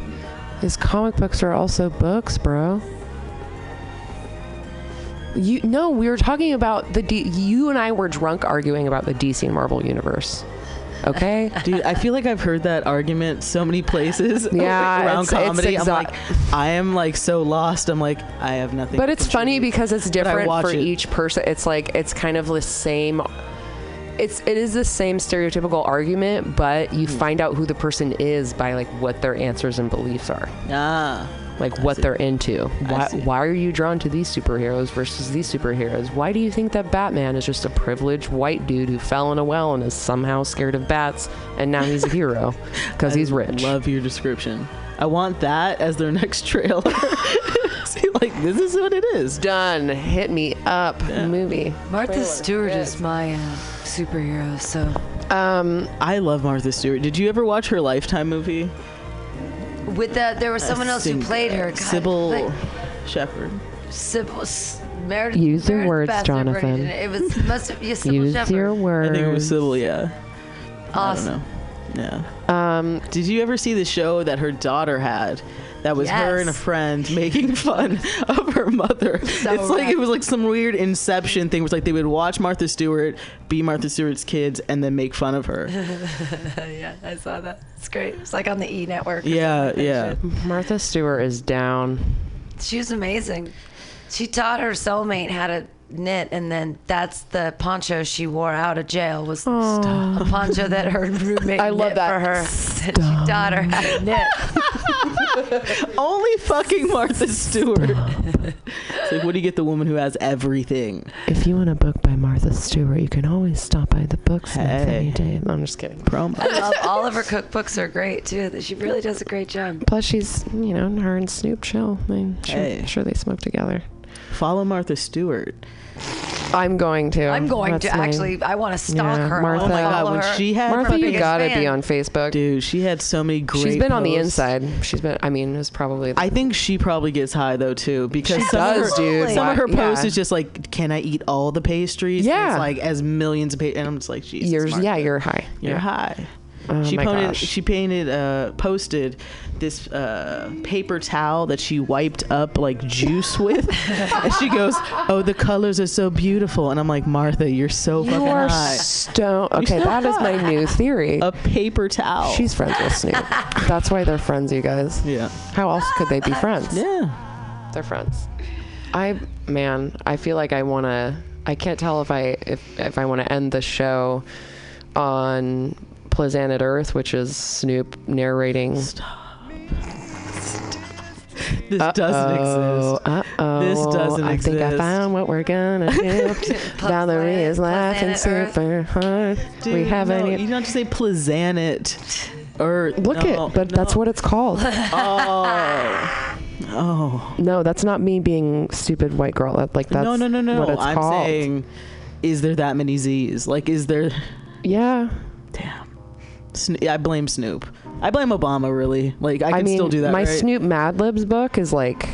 Is comic books are also books, bro. You no, we were talking about the D- you and I were drunk arguing about the DC and Marvel universe. Okay. Dude, I feel like I've heard that argument so many places Yeah, around it's- it's comedy. I'm like, I am like so lost. I'm like, I have nothing. But it's funny because it's different for it. each person. It's like it's kind of the same. It's it is the same stereotypical argument, but you find out who the person is by like what their answers and beliefs are, Ah, like what they're into. Why why are you drawn to these superheroes versus these superheroes? Why do you think that Batman is just a privileged white dude who fell in a well and is somehow scared of bats and now he's a hero because he's rich? Love your description. I want that as their next trailer. See, like this is what it is. Done. Hit me up. Movie. Martha Stewart is my uh, superhero. So Um, I love Martha Stewart. Did you ever watch her Lifetime movie? With the there was someone else who Sing- played her. God, Cybill like, Shepherd. Cybill. Meredith, Use your Meredith words, Baxter Jonathan. did It It was must have yeah, Cybill use Shepherd. your words. I think it was Cybill. Yeah. Awesome. I don't know. Yeah. Um, Did you ever see the show that her daughter had? That was her and a friend making fun of her mother. it's like it was like some weird Inception thing. It was like they would watch Martha Stewart be Martha Stewart's kids and then make fun of her. yeah, I saw that. It's great. It's like on the E Network. Yeah, yeah. Martha Stewart is down. She was amazing. She taught her soulmate how to knit, and then that's the poncho she wore out of jail was oh. a poncho that her roommate I love knit that. for her. And she taught her how to knit. Only fucking Martha Stewart. it's like, what do you get the woman who has everything? If you want a book by Martha Stewart, you can always stop by the booksmith Hey. any day. No, I'm just kidding. Promo. I love all of her cookbooks are great too. That She really does a great job. Plus, she's you know her and Snoop chill. I mean, sure, Hey. sure they smoke together. Follow Martha Stewart. I'm going to. I'm going That's to my- actually. I want to stalk Yeah, her. Martha- Oh my God, when she had- Martha, you gotta be on Facebook. Dude, she had so many great She's been on the posts. inside. She's been. I mean, it's probably. I think she probably gets high though too because She some does, of her, dude. Some of her Why- posts yeah. is just like, "Can I eat all the pastries?" And Yeah. it's like as millions of pa- and I'm just like, Jesus, you're Martha, yeah, you're high. you're yeah. high. Oh she painted, she painted, uh, posted this uh, paper towel that she wiped up like juice with, and she goes, "Oh, the colors are so beautiful," and I'm like, Martha, you're so You fucking are high. stone. Okay, that is my new theory. A paper towel. She's friends with Snoop. That's why they're friends, you guys. yeah, How else could they be friends? yeah. They're friends. I man, I feel like I want to. I can't tell if I if if I want to end the show on Planet Earth, which is Snoop narrating. Stop. This doesn't exist. Uh oh. This doesn't exist. I think I found what we're gonna do. Valerie is laughing super hard. we haven't. no, you don't have to say Plizzanet. Or Look no, it, but that's what it's called. Oh, oh. no, that's not me being stupid white girl. Like that's no, no, no, no. what it's I'm called. saying, is there that many Z's? Like, is there? yeah. Damn. Sno- I blame Snoop. I blame Obama. Really. Like, I can I mean, still do that. my right? Snoop Mad Libs book is like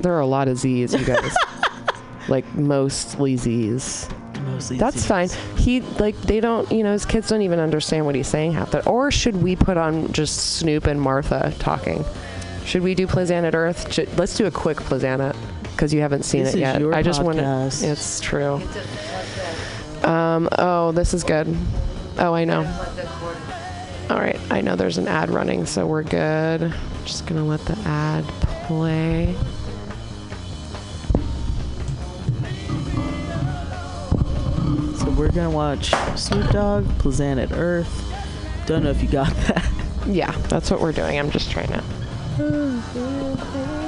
there are a lot of Z's, you guys. like mostly Z's. Mostly That's Z's. fine. He like they don't, you know, his kids don't even understand what he's saying half that. Or should we put on just Snoop and Martha talking? Should we do Planet Earth? Should, let's do a quick Planet because you haven't seen This it yet. I just want to. It's true. Um. Oh, this is good. Oh, I know. All right. I know there's an ad running, so we're good. Just gonna let the ad play. So we're gonna watch Snoop Dogg, Planet Earth. Don't know if you got that. Yeah, that's what we're doing. I'm just trying to.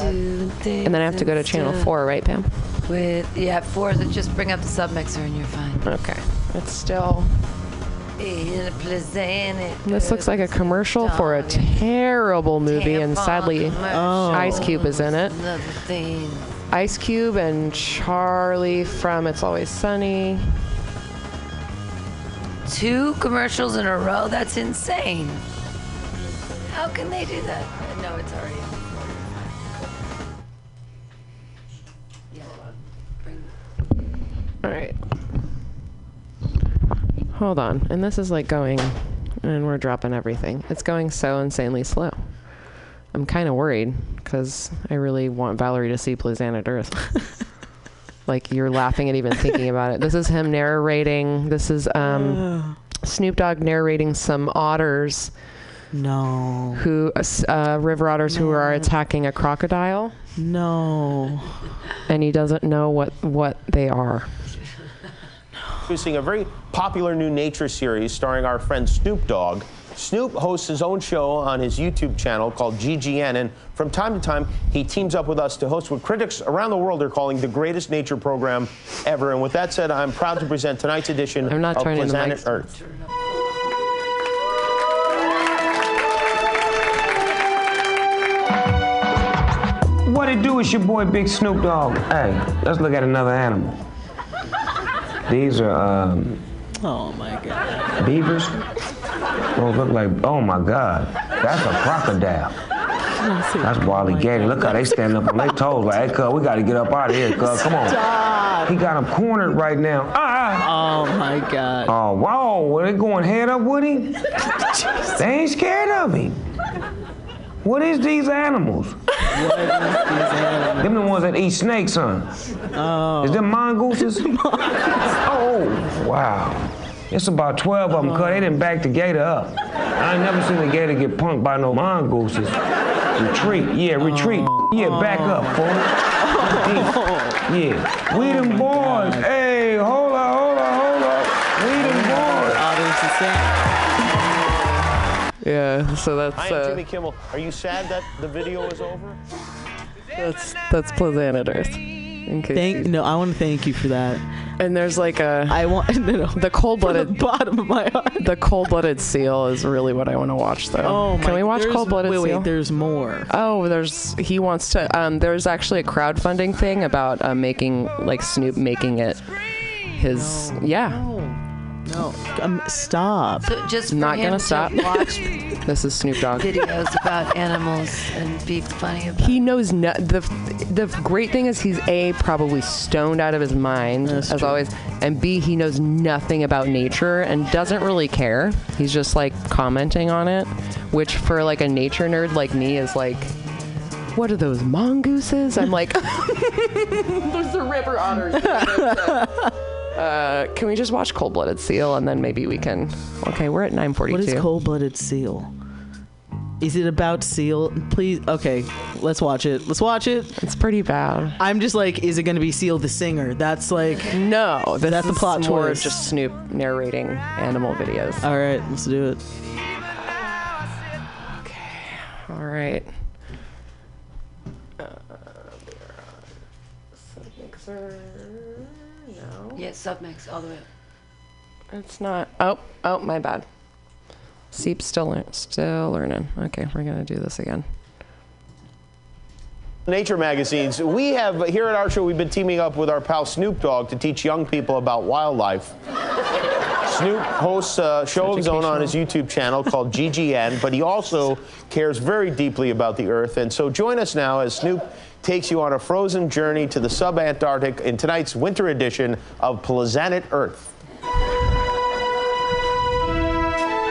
And then I have to go to channel four, right, Pam? With yeah, four. So just bring up the submixer and you're fine. Okay. It's still. This looks like a commercial for a terrible movie, and sadly, Ice Cube is in it. Ice Cube and Charlie from It's Always Sunny. Two commercials in a row. That's insane. How can they do that? No, it's already. All right. Hold on. And this is like going, and we're dropping everything. It's going so insanely slow. I'm kind of worried because I really want Valerie to see Planet Earth. like you're laughing at even thinking about it. This is him narrating. This is um, Snoop Dogg narrating some otters No. who uh, river otters who are attacking a crocodile, No. and he doesn't know what what they are. Producing a very popular new nature series starring our friend Snoop Dogg. Snoop hosts his own show on his YouTube channel called GGN, and from time to time, he teams up with us to host what critics around the world are calling the greatest nature program ever. And with that said, I'm proud to present tonight's edition I'm not of turning the Planet mics. Earth. What it do? It's your boy Big Snoop Dogg. Hey, let's look at another animal. These are um, Oh my god. beavers. Those look like, oh my God, that's a crocodile. That's Wally Gator. Look how they stand up on their toes like, hey, cuz, we got to get up out of here, cuz, come on. Stop. He got him cornered right now. Ah! Oh my god. Oh, wow, were they going head up with him? they ain't scared of him. What is these animals? Them the ones that eat snakes, huh? Oh. Is them mongooses? oh, wow. It's about 12 of them, cuz they didn't back the gator up. I ain't never seen a gator get punked by no mongooses. Retreat, yeah, retreat. Oh. Yeah, back up, fool. Yeah. We them oh boys. Hey, hold Yeah, so that's I am uh, Jimmy Kimmel. Are you sad that the video is over? that's that's Planet Earth. In Thank you- no, I want to thank you for that. and there's like a I want no, no. the From the cold-blooded bottom of my heart. the cold-blooded seal is really what I want to watch though. Oh my Can we watch cold-blooded wait, seal? Wait, there's more. Oh, there's he wants to. Um, there's actually a crowdfunding thing about uh, making like Snoop making it his. Yeah, No. Um, stop. So just for Not him gonna to stop. watch this is Snoop Dogg. videos about animals and be funny about. He knows no, the the great thing is he's a probably stoned out of his mind That's as true. always, and b he knows nothing about nature and doesn't really care. He's just like commenting on it, which for like a nature nerd like me is like. What are those mongooses? I'm like, those are river otters. uh, can we just watch Cold Blooded Seal and then maybe we can? Okay, we're at 9:42. What is cold-blooded seal? Is it about seal? Please. Okay, let's watch it. Let's watch it. It's pretty bad. I'm just like, is it gonna be Seal the singer? That's like, No, That's the plot more twist. just Snoop narrating animal videos. all right, let's do it. Okay, all right. Uh, No, Yeah, submix all the way up. it's not. Oh, oh, my bad. Seep's still lear- still learning. Okay, we're gonna do this again. Nature magazines. We have here at our show. We've been teaming up with our pal Snoop Dogg to teach young people about wildlife. Snoop hosts a show of his own on his YouTube channel called GGN, but he also cares very deeply about the Earth. And so join us now as Snoop takes you on a frozen journey to the subantarctic in tonight's winter edition of Planet Earth.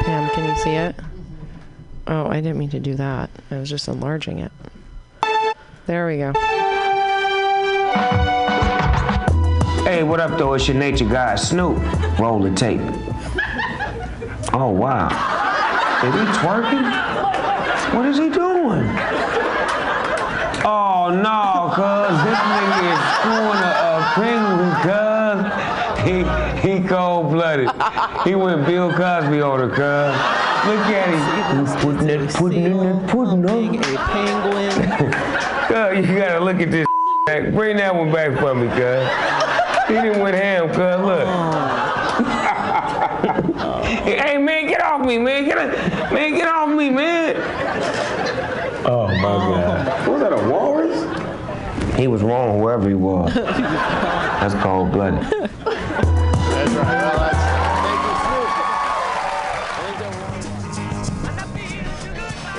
Pam, can you see it? Oh, I didn't mean to do that. I was just enlarging it. There we go. Hey, what up, though? It's your nature guy, Snoop. Roll the tape. Oh, wow. Is he twerking? What is he doing? Oh, no, cuz this nigga is screwing a, a penguin, cuz. He, he cold-blooded. He went Bill Cosby on her, cuz. Look at him. He's putting it, putting it, putting it. A penguin. Cuz, you gotta look at this back. Bring that one back for me, cuz. He didn't with him, cuz. Look. hey, man, get off me, man. Get a, man, get off me, man. Oh, my God. Was that a walrus? He was wrong, whoever he was. That's cold blooded. That's right. Well, that's,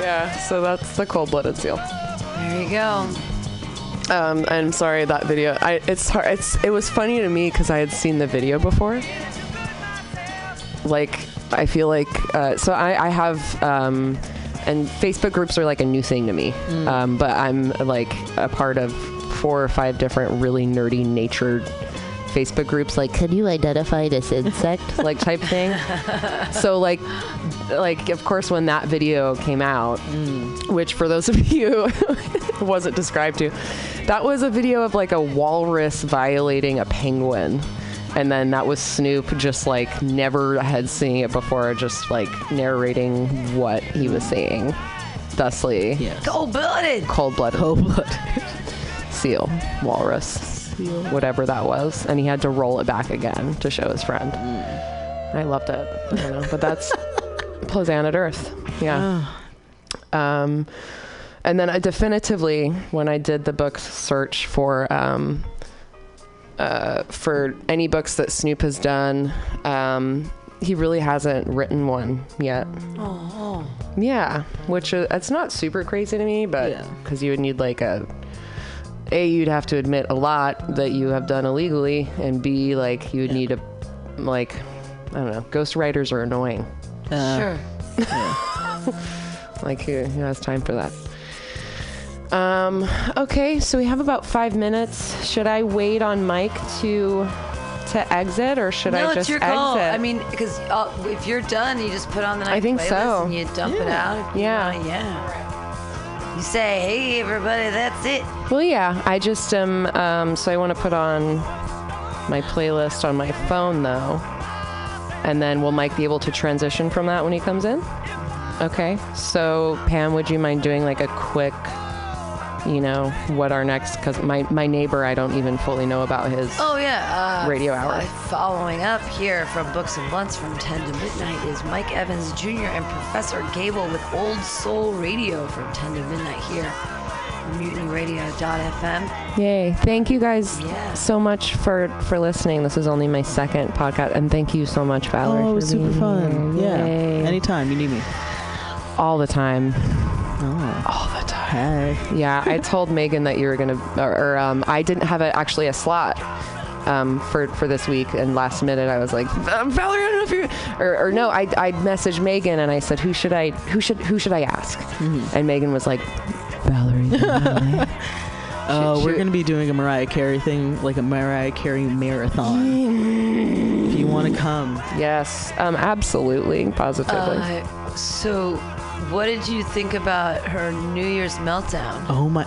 Yeah, so that's the cold-blooded seal. There you go. Um, I'm sorry that video. I it's hard. It's it was funny to me because I had seen the video before. Like I feel like uh, so I I have um, and Facebook groups are like a new thing to me. Um, but I'm like a part of four or five different really nerdy nature Facebook groups like can you identify this insect like type thing. so like like of course when that video came out, which for those of you wasn't described to, that was a video of like a walrus violating a penguin. And then that was Snoop just like never had seen it before, just like narrating what he was saying. Thusly, Yes. Cold blooded. cold blooded Cold blood. seal, walrus, whatever that was. And he had to roll it back again to show his friend. I loved it. I don't know, but that's Planet Earth. Yeah. Um, and then I definitively, when I did the book search for um, uh, for any books that Snoop has done, um, he really hasn't written one yet. Oh, Yeah, which uh, it's not super crazy to me, but Yeah. because you would need like a a you'd have to admit a lot that you have done illegally, and b like you would need a like I don't know. Ghostwriters are annoying. Uh, sure. Like who, who has time for that? Um. Okay, so we have about five minutes. Should I wait on Mike to to exit, or should no, I it's just your call. exit? I mean, because uh, if you're done, you just put on the night I think playlist so. and you dump it out. Yeah. wanna- yeah. You say, "Hey, everybody, that's it." Well, yeah. I just um um. So I want to put on my playlist on my phone though, and then will Mike be able to transition from that when he comes in? Okay. So Pam, would you mind doing like a quick, you know, what our next? Because my my neighbor, I don't even fully know about his. Oh yeah. Uh, Radio hour. uh, Following up here from Books and Blunts from 10 to midnight is Mike Evans Jr. and Professor Gable with Old Soul Radio from 10 to midnight here. on MutinyRadio.fm. Yay! Thank you guys Yeah. so much for for listening. This is only my second podcast, and thank you so much, Valerie. Oh, it for was super fun. here. Yeah. Yay. Anytime you need me. all the time. Oh. All the time. Hey. Yeah, I told Megan that you were gonna, or, or um, I didn't have a, actually a slot um, for for this week, and last minute I was like, um, Valerie, I don't know if you, or, or no, I I messaged Megan and I said, who should I who should who should I ask? And Megan was like, Valerie. Valerie." Oh, Shoot, we're shoot. gonna be doing a Mariah Carey thing, like a Mariah Carey marathon. if you want to come, yes, um, absolutely, positively. Uh, so, what did you think about her New Year's meltdown? oh my,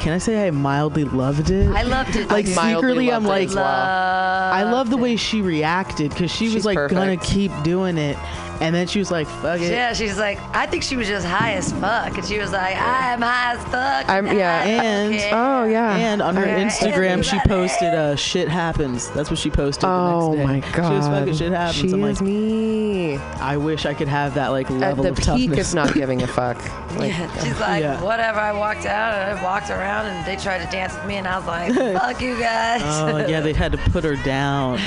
can I say I mildly loved it? I loved it. like mildly secretly, I'm like, well. I love the way she reacted because she She's was like gonna keep doing it, and then she was like, "Fuck it." Yeah, she's like, I think she was just high as fuck, and she was like, I'm high as fuck. I'm- yeah. And- don't oh yeah. And on her Okay. Instagram, she posted uh, "shit happens." That's what she posted Oh the my next day. god. She was fucking shit happens. She I'm is like, me. I wish I could have that like level At the of peak toughness. of not giving a fuck. Like, Yeah, she's like, Yeah. whatever. I walked out and I walked around and they tried to dance with me, and I was like, fuck you guys. Oh yeah, they had to put her down.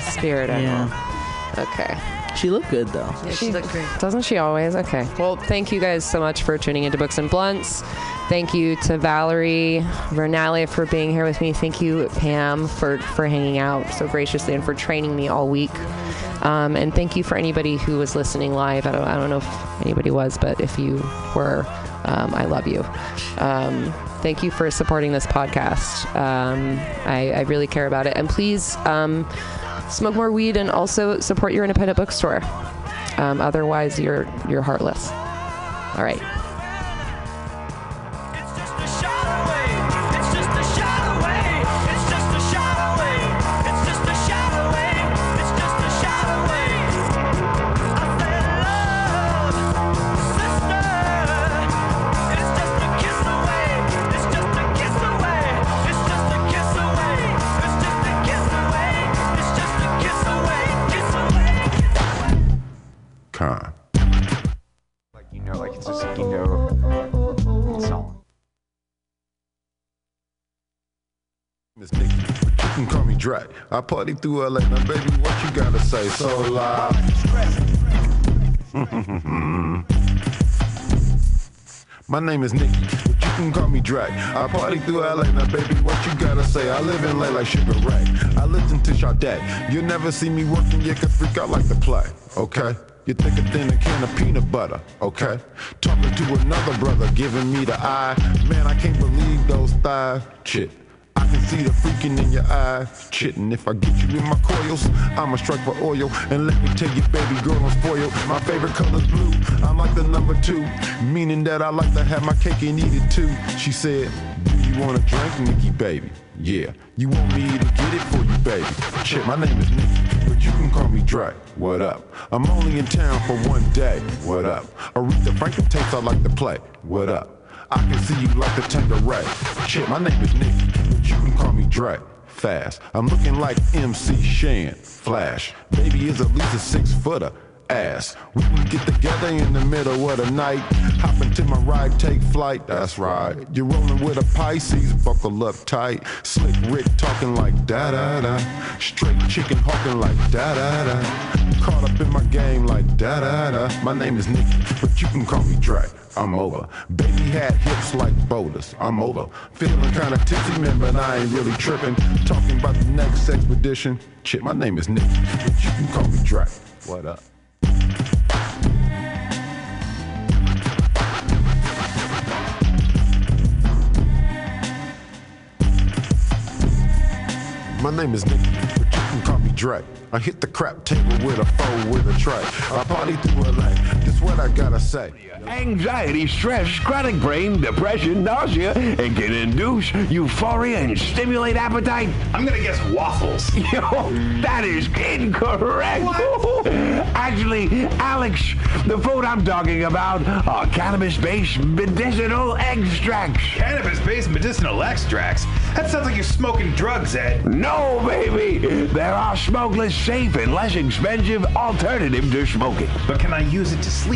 spirit animal. Yeah. Okay. She looked good though. Yeah, she looked great. Doesn't she always? Okay. Well, thank you guys so much for tuning into Books and Blunts. Thank you to Valerie Vernale for being here with me. Thank you, Pam, for, for hanging out so graciously and for training me all week. Um, and thank you for anybody who was listening live. I don't, I don't know if anybody was, but if you were, um, I love you. Um, thank you for supporting this podcast. Um, I, I really care about it. And please um, smoke more weed and also support your independent bookstore. Um, otherwise, you're you're heartless. All right. I party through LA. Now, baby, what you gotta say? So loud. My name is Nicky, but you can call me Dre. I party through LA. Now, baby, what you gotta say? I live in LA like Sugar Ray. I listen to Sade. You'll never see me working, you can freak out like the play, okay? You think a thin a can of peanut butter, okay? Talking to another brother, giving me the eye. Man, I can't believe those thighs. Shit. I can see the freaking in your eyes. Chitting, if I get you in my coils, I'ma strike for oil. And let me tell you, baby girl, I'm spoiled. My favorite color's blue. I'm like the number two, meaning that I like to have my cake and eat it too. She said, Do you wanna drink, Nikki, baby? Yeah. You want me to get it for you, baby? Shit, my name is Nikki, but you can call me Dre. What up? I'm only in town for one day. What up? Aretha Franklin tapes I like to play. What up? I can see you like the Tanqueray. Shit, my name is Nicky, you can call me Dre. Fast. I'm looking like MC Shan. Flash. Baby is at least a six footer. Ass. We can get together in the middle of the night. Hop into my ride, take flight. That's right. You're rolling with a Pisces, buckle up tight. Slick Rick talking like da da da. Straight chicken hawking like da da da. Caught up in my game like da da da. My name is Nicky, but you can call me Dre. I'm over. Baby had hips like boulders. I'm over. Feeling kinda tipsy, man, but I ain't really tripping. Talking about the next expedition. Shit, my name is Nicky, but you can call me Dre. What up? My name is Nicky, but you can call me Dre. I hit the crap table with a foe with a tray. I party through LA. This what I gotta say. Anxiety, stress, chronic brain, depression, nausea, and can induce euphoria and stimulate appetite. I'm gonna guess waffles. Yo, that is incorrect. Actually, Alex, the food I'm talking about are cannabis-based medicinal extracts. Cannabis-based medicinal extracts? That sounds like you're smoking drugs, Ed. No, baby. There are smokeless, safe, and less expensive alternative to smoking. But can I use it to sleep?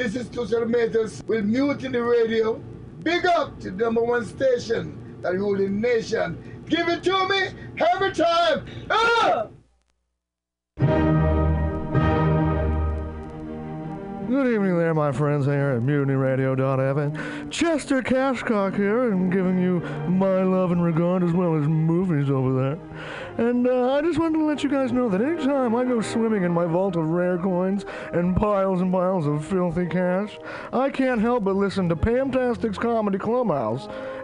This is Tushar Matters with Mutiny Radio. Big up to the number one station the nation. Give it to me every time. Ah! Good evening there, my friends here at MutinyRadio.fm. Chester Cashcock here, and giving you my love and regard as well as movies over there. And uh, I just wanted to let you guys know that anytime I go swimming in my vault of rare coins and piles and piles of filthy cash, I can't help but listen to Pamtastic's Comedy Clubhouse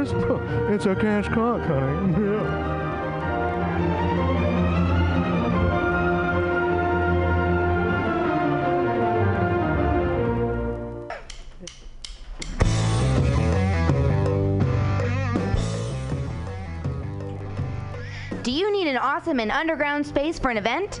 It's a cash cock, honey. Yeah. Do you need an awesome and underground space for an event?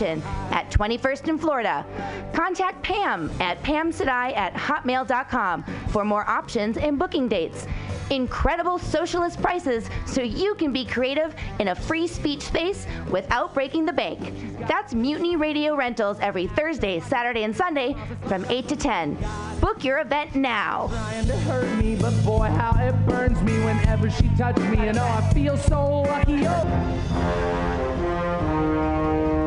at 21st in Florida. Contact Pam at pamsadai at hotmail.com for more options and booking dates. Incredible socialist prices so you can be creative in a free speech space without breaking the bank. That's Mutiny Radio Rentals every Thursday, Saturday, and Sunday from 8 to 10. Book your event now. me, boy, how it burns me whenever she touches me, and oh, I feel so lucky. Oh.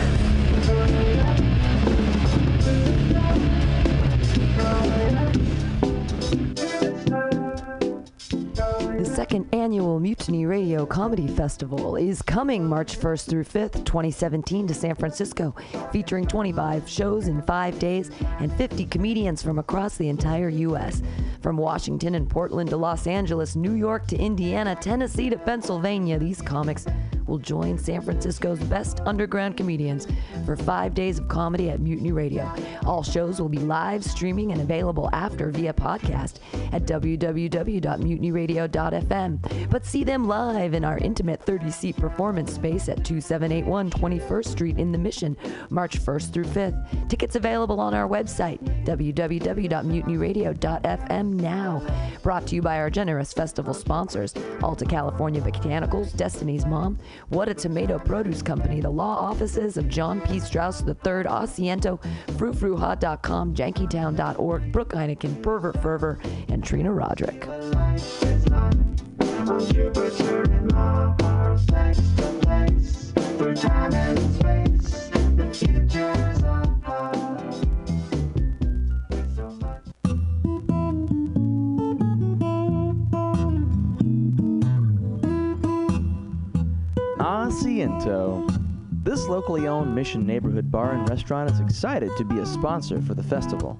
Second annual Mutiny Radio Comedy Festival is coming March 1st through 5th, 2017 to San Francisco, featuring 25 shows in 5 days and 50 comedians from across the entire US. From Washington and Portland to Los Angeles, New York to Indiana, Tennessee to Pennsylvania, these comics will join San Francisco's best underground comedians for 5 days of comedy at Mutiny Radio. All shows will be live streaming and available after via podcast at www.mutinyradio.fm. But see them live in our intimate 30 seat performance space at 2781 21st Street in the Mission, March 1st through 5th. Tickets available on our website, www.mutinyradio.fm now. Brought to you by our generous festival sponsors Alta California Botanicals, Destiny's Mom, What a Tomato Produce Company, the law offices of John P. Strauss III, Asiento, FruitFruHot.com, JankyTown.org, Brooke Heineken, Pervert Fervor, and Trina Roderick. Asiento. This locally owned Mission neighborhood bar and restaurant is excited to be a sponsor for the festival.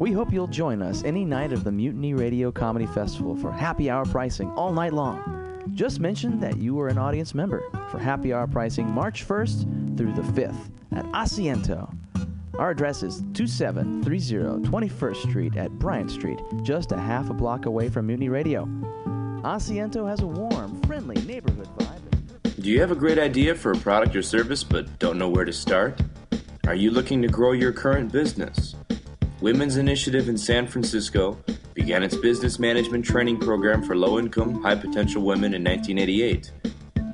We hope you'll join us any night of the Mutiny Radio Comedy Festival for happy hour pricing all night long. Just mention that you are an audience member for happy hour pricing March 1st through the 5th at Asiento. Our address is 2730 21st Street at Bryant Street, just a half a block away from Mutiny Radio. Asiento has a warm, friendly neighborhood vibe. Do you have a great idea for a product or service but don't know where to start? Are you looking to grow your current business? Women's Initiative in San Francisco began its business management training program for low income, high potential women in 1988.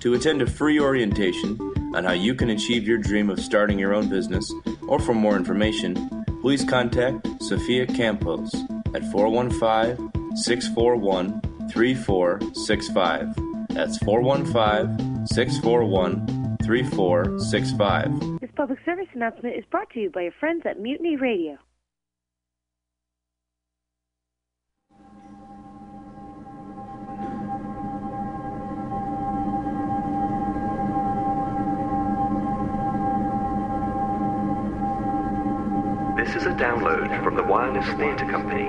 To attend a free orientation on how you can achieve your dream of starting your own business, or for more information, please contact Sophia Campos at 415 641 3465. That's 415 641 3465. This public service announcement is brought to you by your friends at Mutiny Radio. This is a download from the Wireless Theatre Company.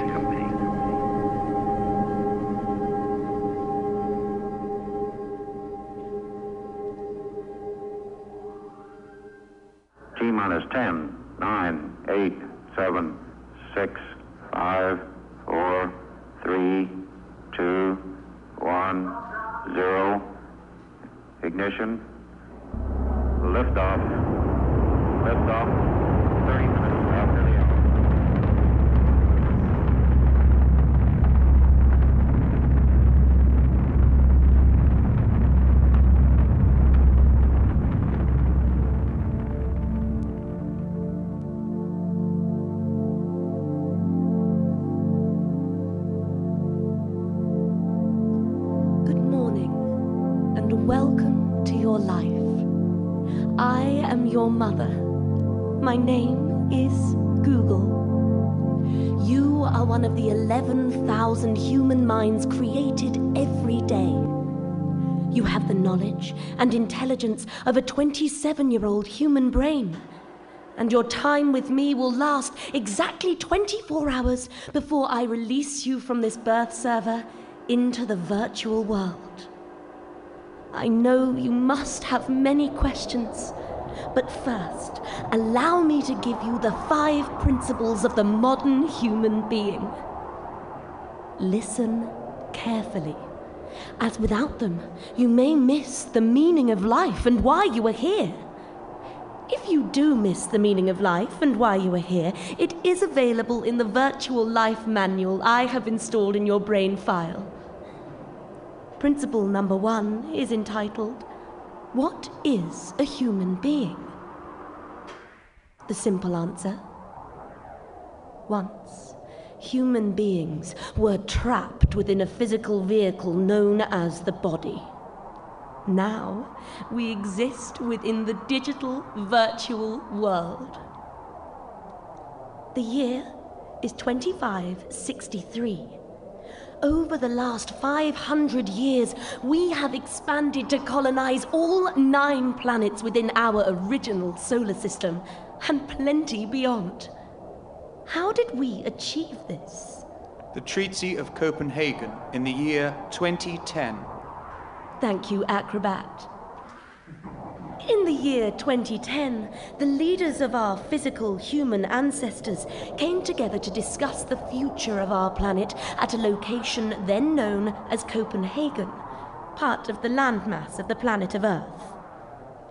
T minus 10, 9, 8, 7, 6, 5, 4, 3, 2, 1, 0. Ignition. Liftoff. Liftoff. 30 have the knowledge and intelligence of a 27 year old human brain. And your time with me will last exactly 24 hours before I release you from this birth server into the virtual world. I know you must have many questions, but first, allow me to give you the five principles of the modern human being. Listen carefully, as without them, you may miss the meaning of life and why you are here. If you do miss the meaning of life and why you are here, it is available in the virtual life manual I have installed in your brain file. Principle number one is entitled, What is a human being? The simple answer Once, human beings were trapped within a physical vehicle known as the body. Now, we exist within the digital virtual world. The year is 2563. Over the last 500 years, we have expanded to colonize all nine planets within our original solar system, and plenty beyond. How did we achieve this? The Treaty of Copenhagen in the year 2010. Thank you, Acrobat. In the year 2010, the leaders of our physical human ancestors came together to discuss the future of our planet at a location then known as Copenhagen, part of the landmass of the planet of Earth.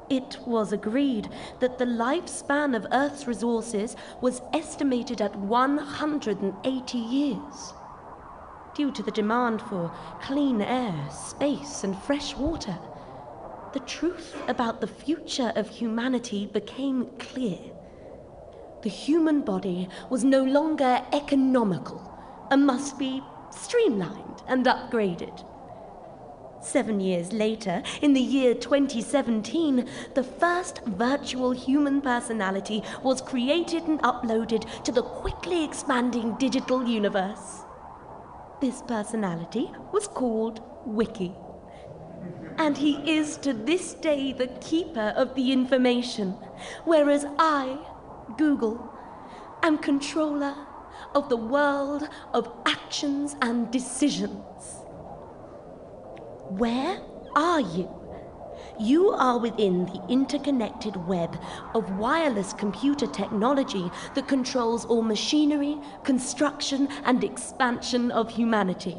It was agreed that the lifespan of Earth's resources was estimated at 180 years. Due to the demand for clean air, space, and fresh water, the truth about the future of humanity became clear. The human body was no longer economical and must be streamlined and upgraded. Seven years later, in the year 2017, the first virtual human personality was created and uploaded to the quickly expanding digital universe. This personality was called Wiki. And he is to this day the keeper of the information, whereas I, Google, am controller of the world of actions and decisions. Where are you? You are within the interconnected web of wireless computer technology that controls all machinery, construction, and expansion of humanity.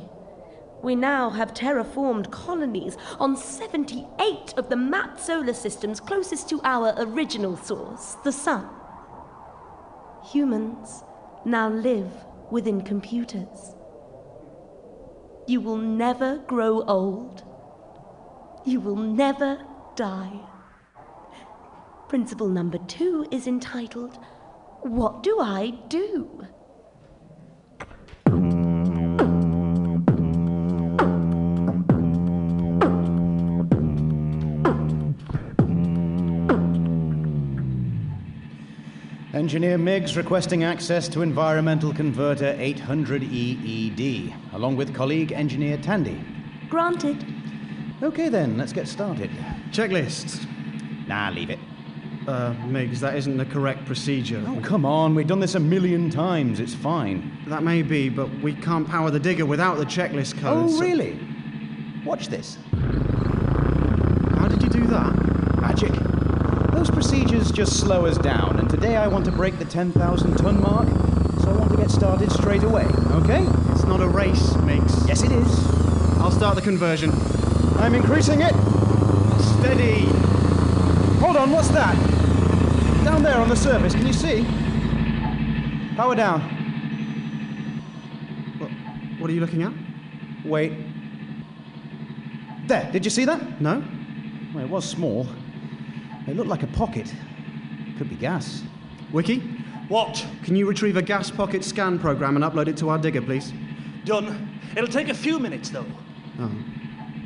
We now have terraformed colonies on 78 of the mapped solar systems closest to our original source, the Sun. Humans now live within computers. You will never grow old. You will never die. Principle number two is entitled, What Do I Do? Engineer Miggs requesting access to Environmental Converter 800EED, along with colleague Engineer Tandy. Granted. Okay then, let's get started. Checklists. Nah, leave it. Uh, Miggs, that isn't the correct procedure. Oh, come on, we've done this a million times, it's fine. That may be, but we can't power the digger without the checklist code. Oh, so- really? Watch this. How did you do that? Magic. Those procedures just slow us down, and today I want to break the 10,000 ton mark, so I want to get started straight away, okay? It's not a race, Miggs. Yes, it is. I'll start the conversion. I'm increasing it. Steady. Hold on, what's that? Down there on the surface, can you see? Power down. What, what are you looking at? Wait. There, did you see that? No? Well, it was small. It looked like a pocket. Could be gas. Wiki? What? Can you retrieve a gas pocket scan program and upload it to our digger, please? Done. It'll take a few minutes, though. Oh.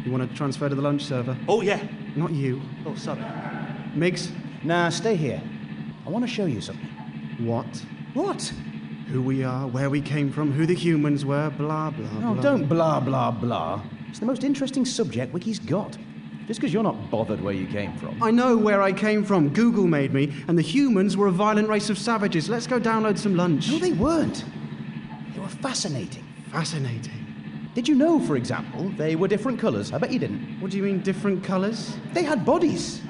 You want to transfer to the lunch server? Oh, yeah. Not you. Oh, sorry. Miggs? Nah, stay here. I want to show you something. What? What? Who we are, where we came from, who the humans were, blah, blah, Oh, blah. don't blah, blah, blah. It's the most interesting subject Wiki's got. Just because you're not bothered where you came from. I know where I came from. Google made me, and the humans were a violent race of savages. Let's go download some lunch. No, they weren't. They were fascinating. Fascinating. Did you know, for example, they were different colours? I bet you didn't. What do you mean, different colours? They had bodies.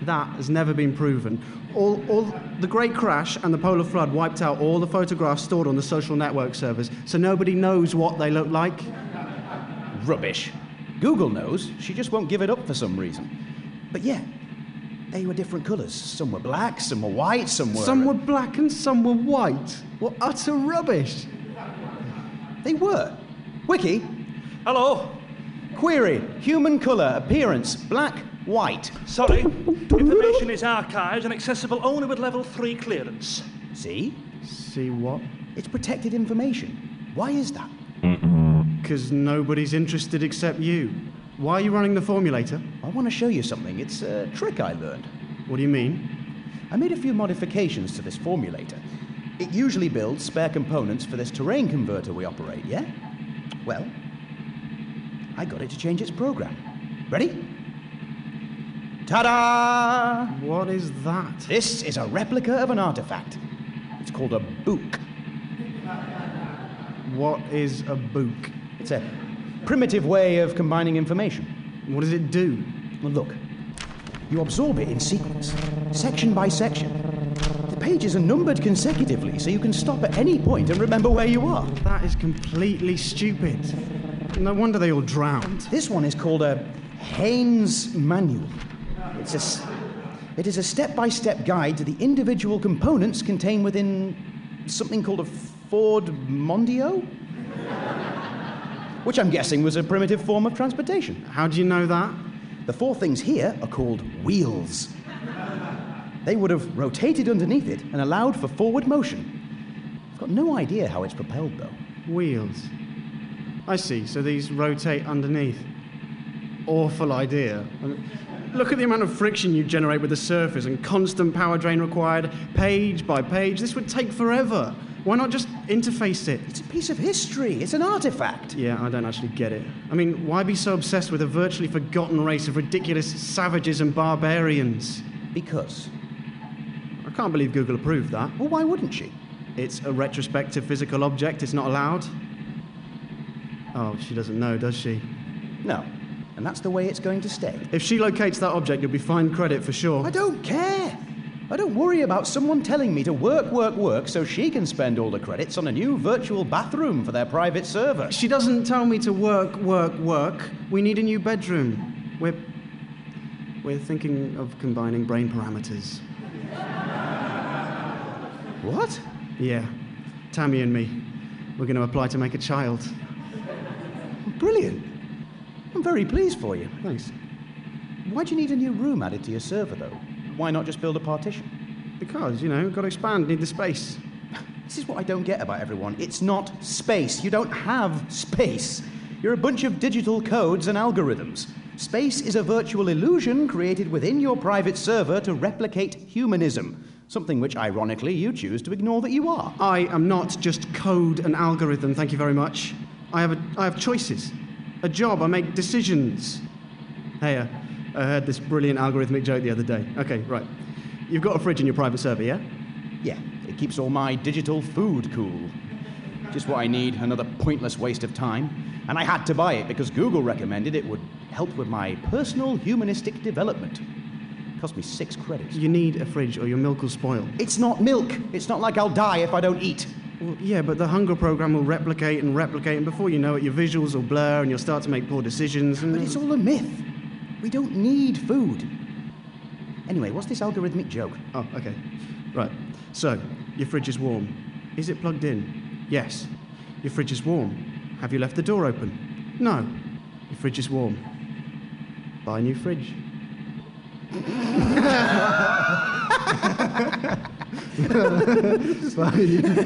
That has never been proven. All, all the Great Crash and the Polar Flood wiped out all the photographs stored on the social network servers, so nobody knows what they look like. Rubbish. Google knows, she just won't give it up for some reason. But yeah, they were different colours. Some were black, some were white, some were. Some were black and some were white. What utter rubbish! They were. Wiki, Hello? query human colour, appearance, black, white. Sorry. Information is archived and accessible only with level 3 clearance. See? See what? It's protected information. Why is that? Because nobody's interested except you. Why are you running the formulator? I want to show you something. It's a trick I learned. What do you mean? I made a few modifications to this formulator. It usually builds spare components for this terrain converter we operate, yeah? Well, I got it to change its program. Ready? Ta da! What is that? This is a replica of an artifact. It's called a book. What is a book? It's a primitive way of combining information. What does it do? Well, look. You absorb it in sequence, section by section. The pages are numbered consecutively, so you can stop at any point and remember where you are. That is completely stupid. No wonder they all drowned. This one is called a Haynes Manual. It's a, it is a step-by-step guide to the individual components contained within something called a Ford Mondeo, which I'm guessing was a primitive form of transportation. How do you know that? The four things here are called wheels. They would have rotated underneath it and allowed for forward motion. I've got no idea how it's propelled, though. Wheels. I see. So these rotate underneath. Awful idea. I mean, Look at the amount of friction you generate with the surface and constant power drain required, page by page. This would take forever. Why not just interface it? It's a piece of history. It's an artifact. Yeah, I don't actually get it. I mean, why be so obsessed with a virtually forgotten race of ridiculous savages and barbarians? Because. I can't believe Google approved that. Well, why wouldn't she? It's a retrospective physical object. It's not allowed. Oh, she doesn't know, does she? No. And that's the way it's going to stay. If she locates that object, you'll be fined credit for sure. I don't care. I don't worry about someone telling me to work, work, work so she can spend all the credits on a new virtual bathroom for their private server. She doesn't tell me to work, work, work. We need a new bedroom. We're. We're thinking of combining brain parameters. What? Yeah. Tammy and me. We're going to apply to make a child. Brilliant. I'm very pleased for you. Thanks. Why do you need a new room added to your server, though? Why not just build a partition? Because, you know, got to expand, need the space. This is what I don't get about everyone. It's not space. You don't have space. You're a bunch of digital codes and algorithms. Space is a virtual illusion created within your private server to replicate humanism, something which, ironically, you choose to ignore that you are. I am not just code and algorithm, thank you very much. I have, a, I have choices, a job, I make decisions. Hey, uh, I heard this brilliant algorithmic joke the other day. Okay, right. You've got a fridge in your private server, yeah? Yeah, it keeps all my digital food cool. Just what I need, another pointless waste of time. And I had to buy it because Google recommended it would help with my personal humanistic development. Cost me six credits. You need a fridge or your milk will spoil. It's not milk. It's not like I'll die if I don't eat. Well, yeah, but the hunger program will replicate and replicate, and before you know it, your visuals will blur and you'll start to make poor decisions. And... But it's all a myth. We don't need food. Anyway, what's this algorithmic joke? Oh, okay. Right. So, your fridge is warm. Is it plugged in? Yes. Your fridge is warm. Have you left the door open? No. Your fridge is warm. Buy a new fridge. Buy a new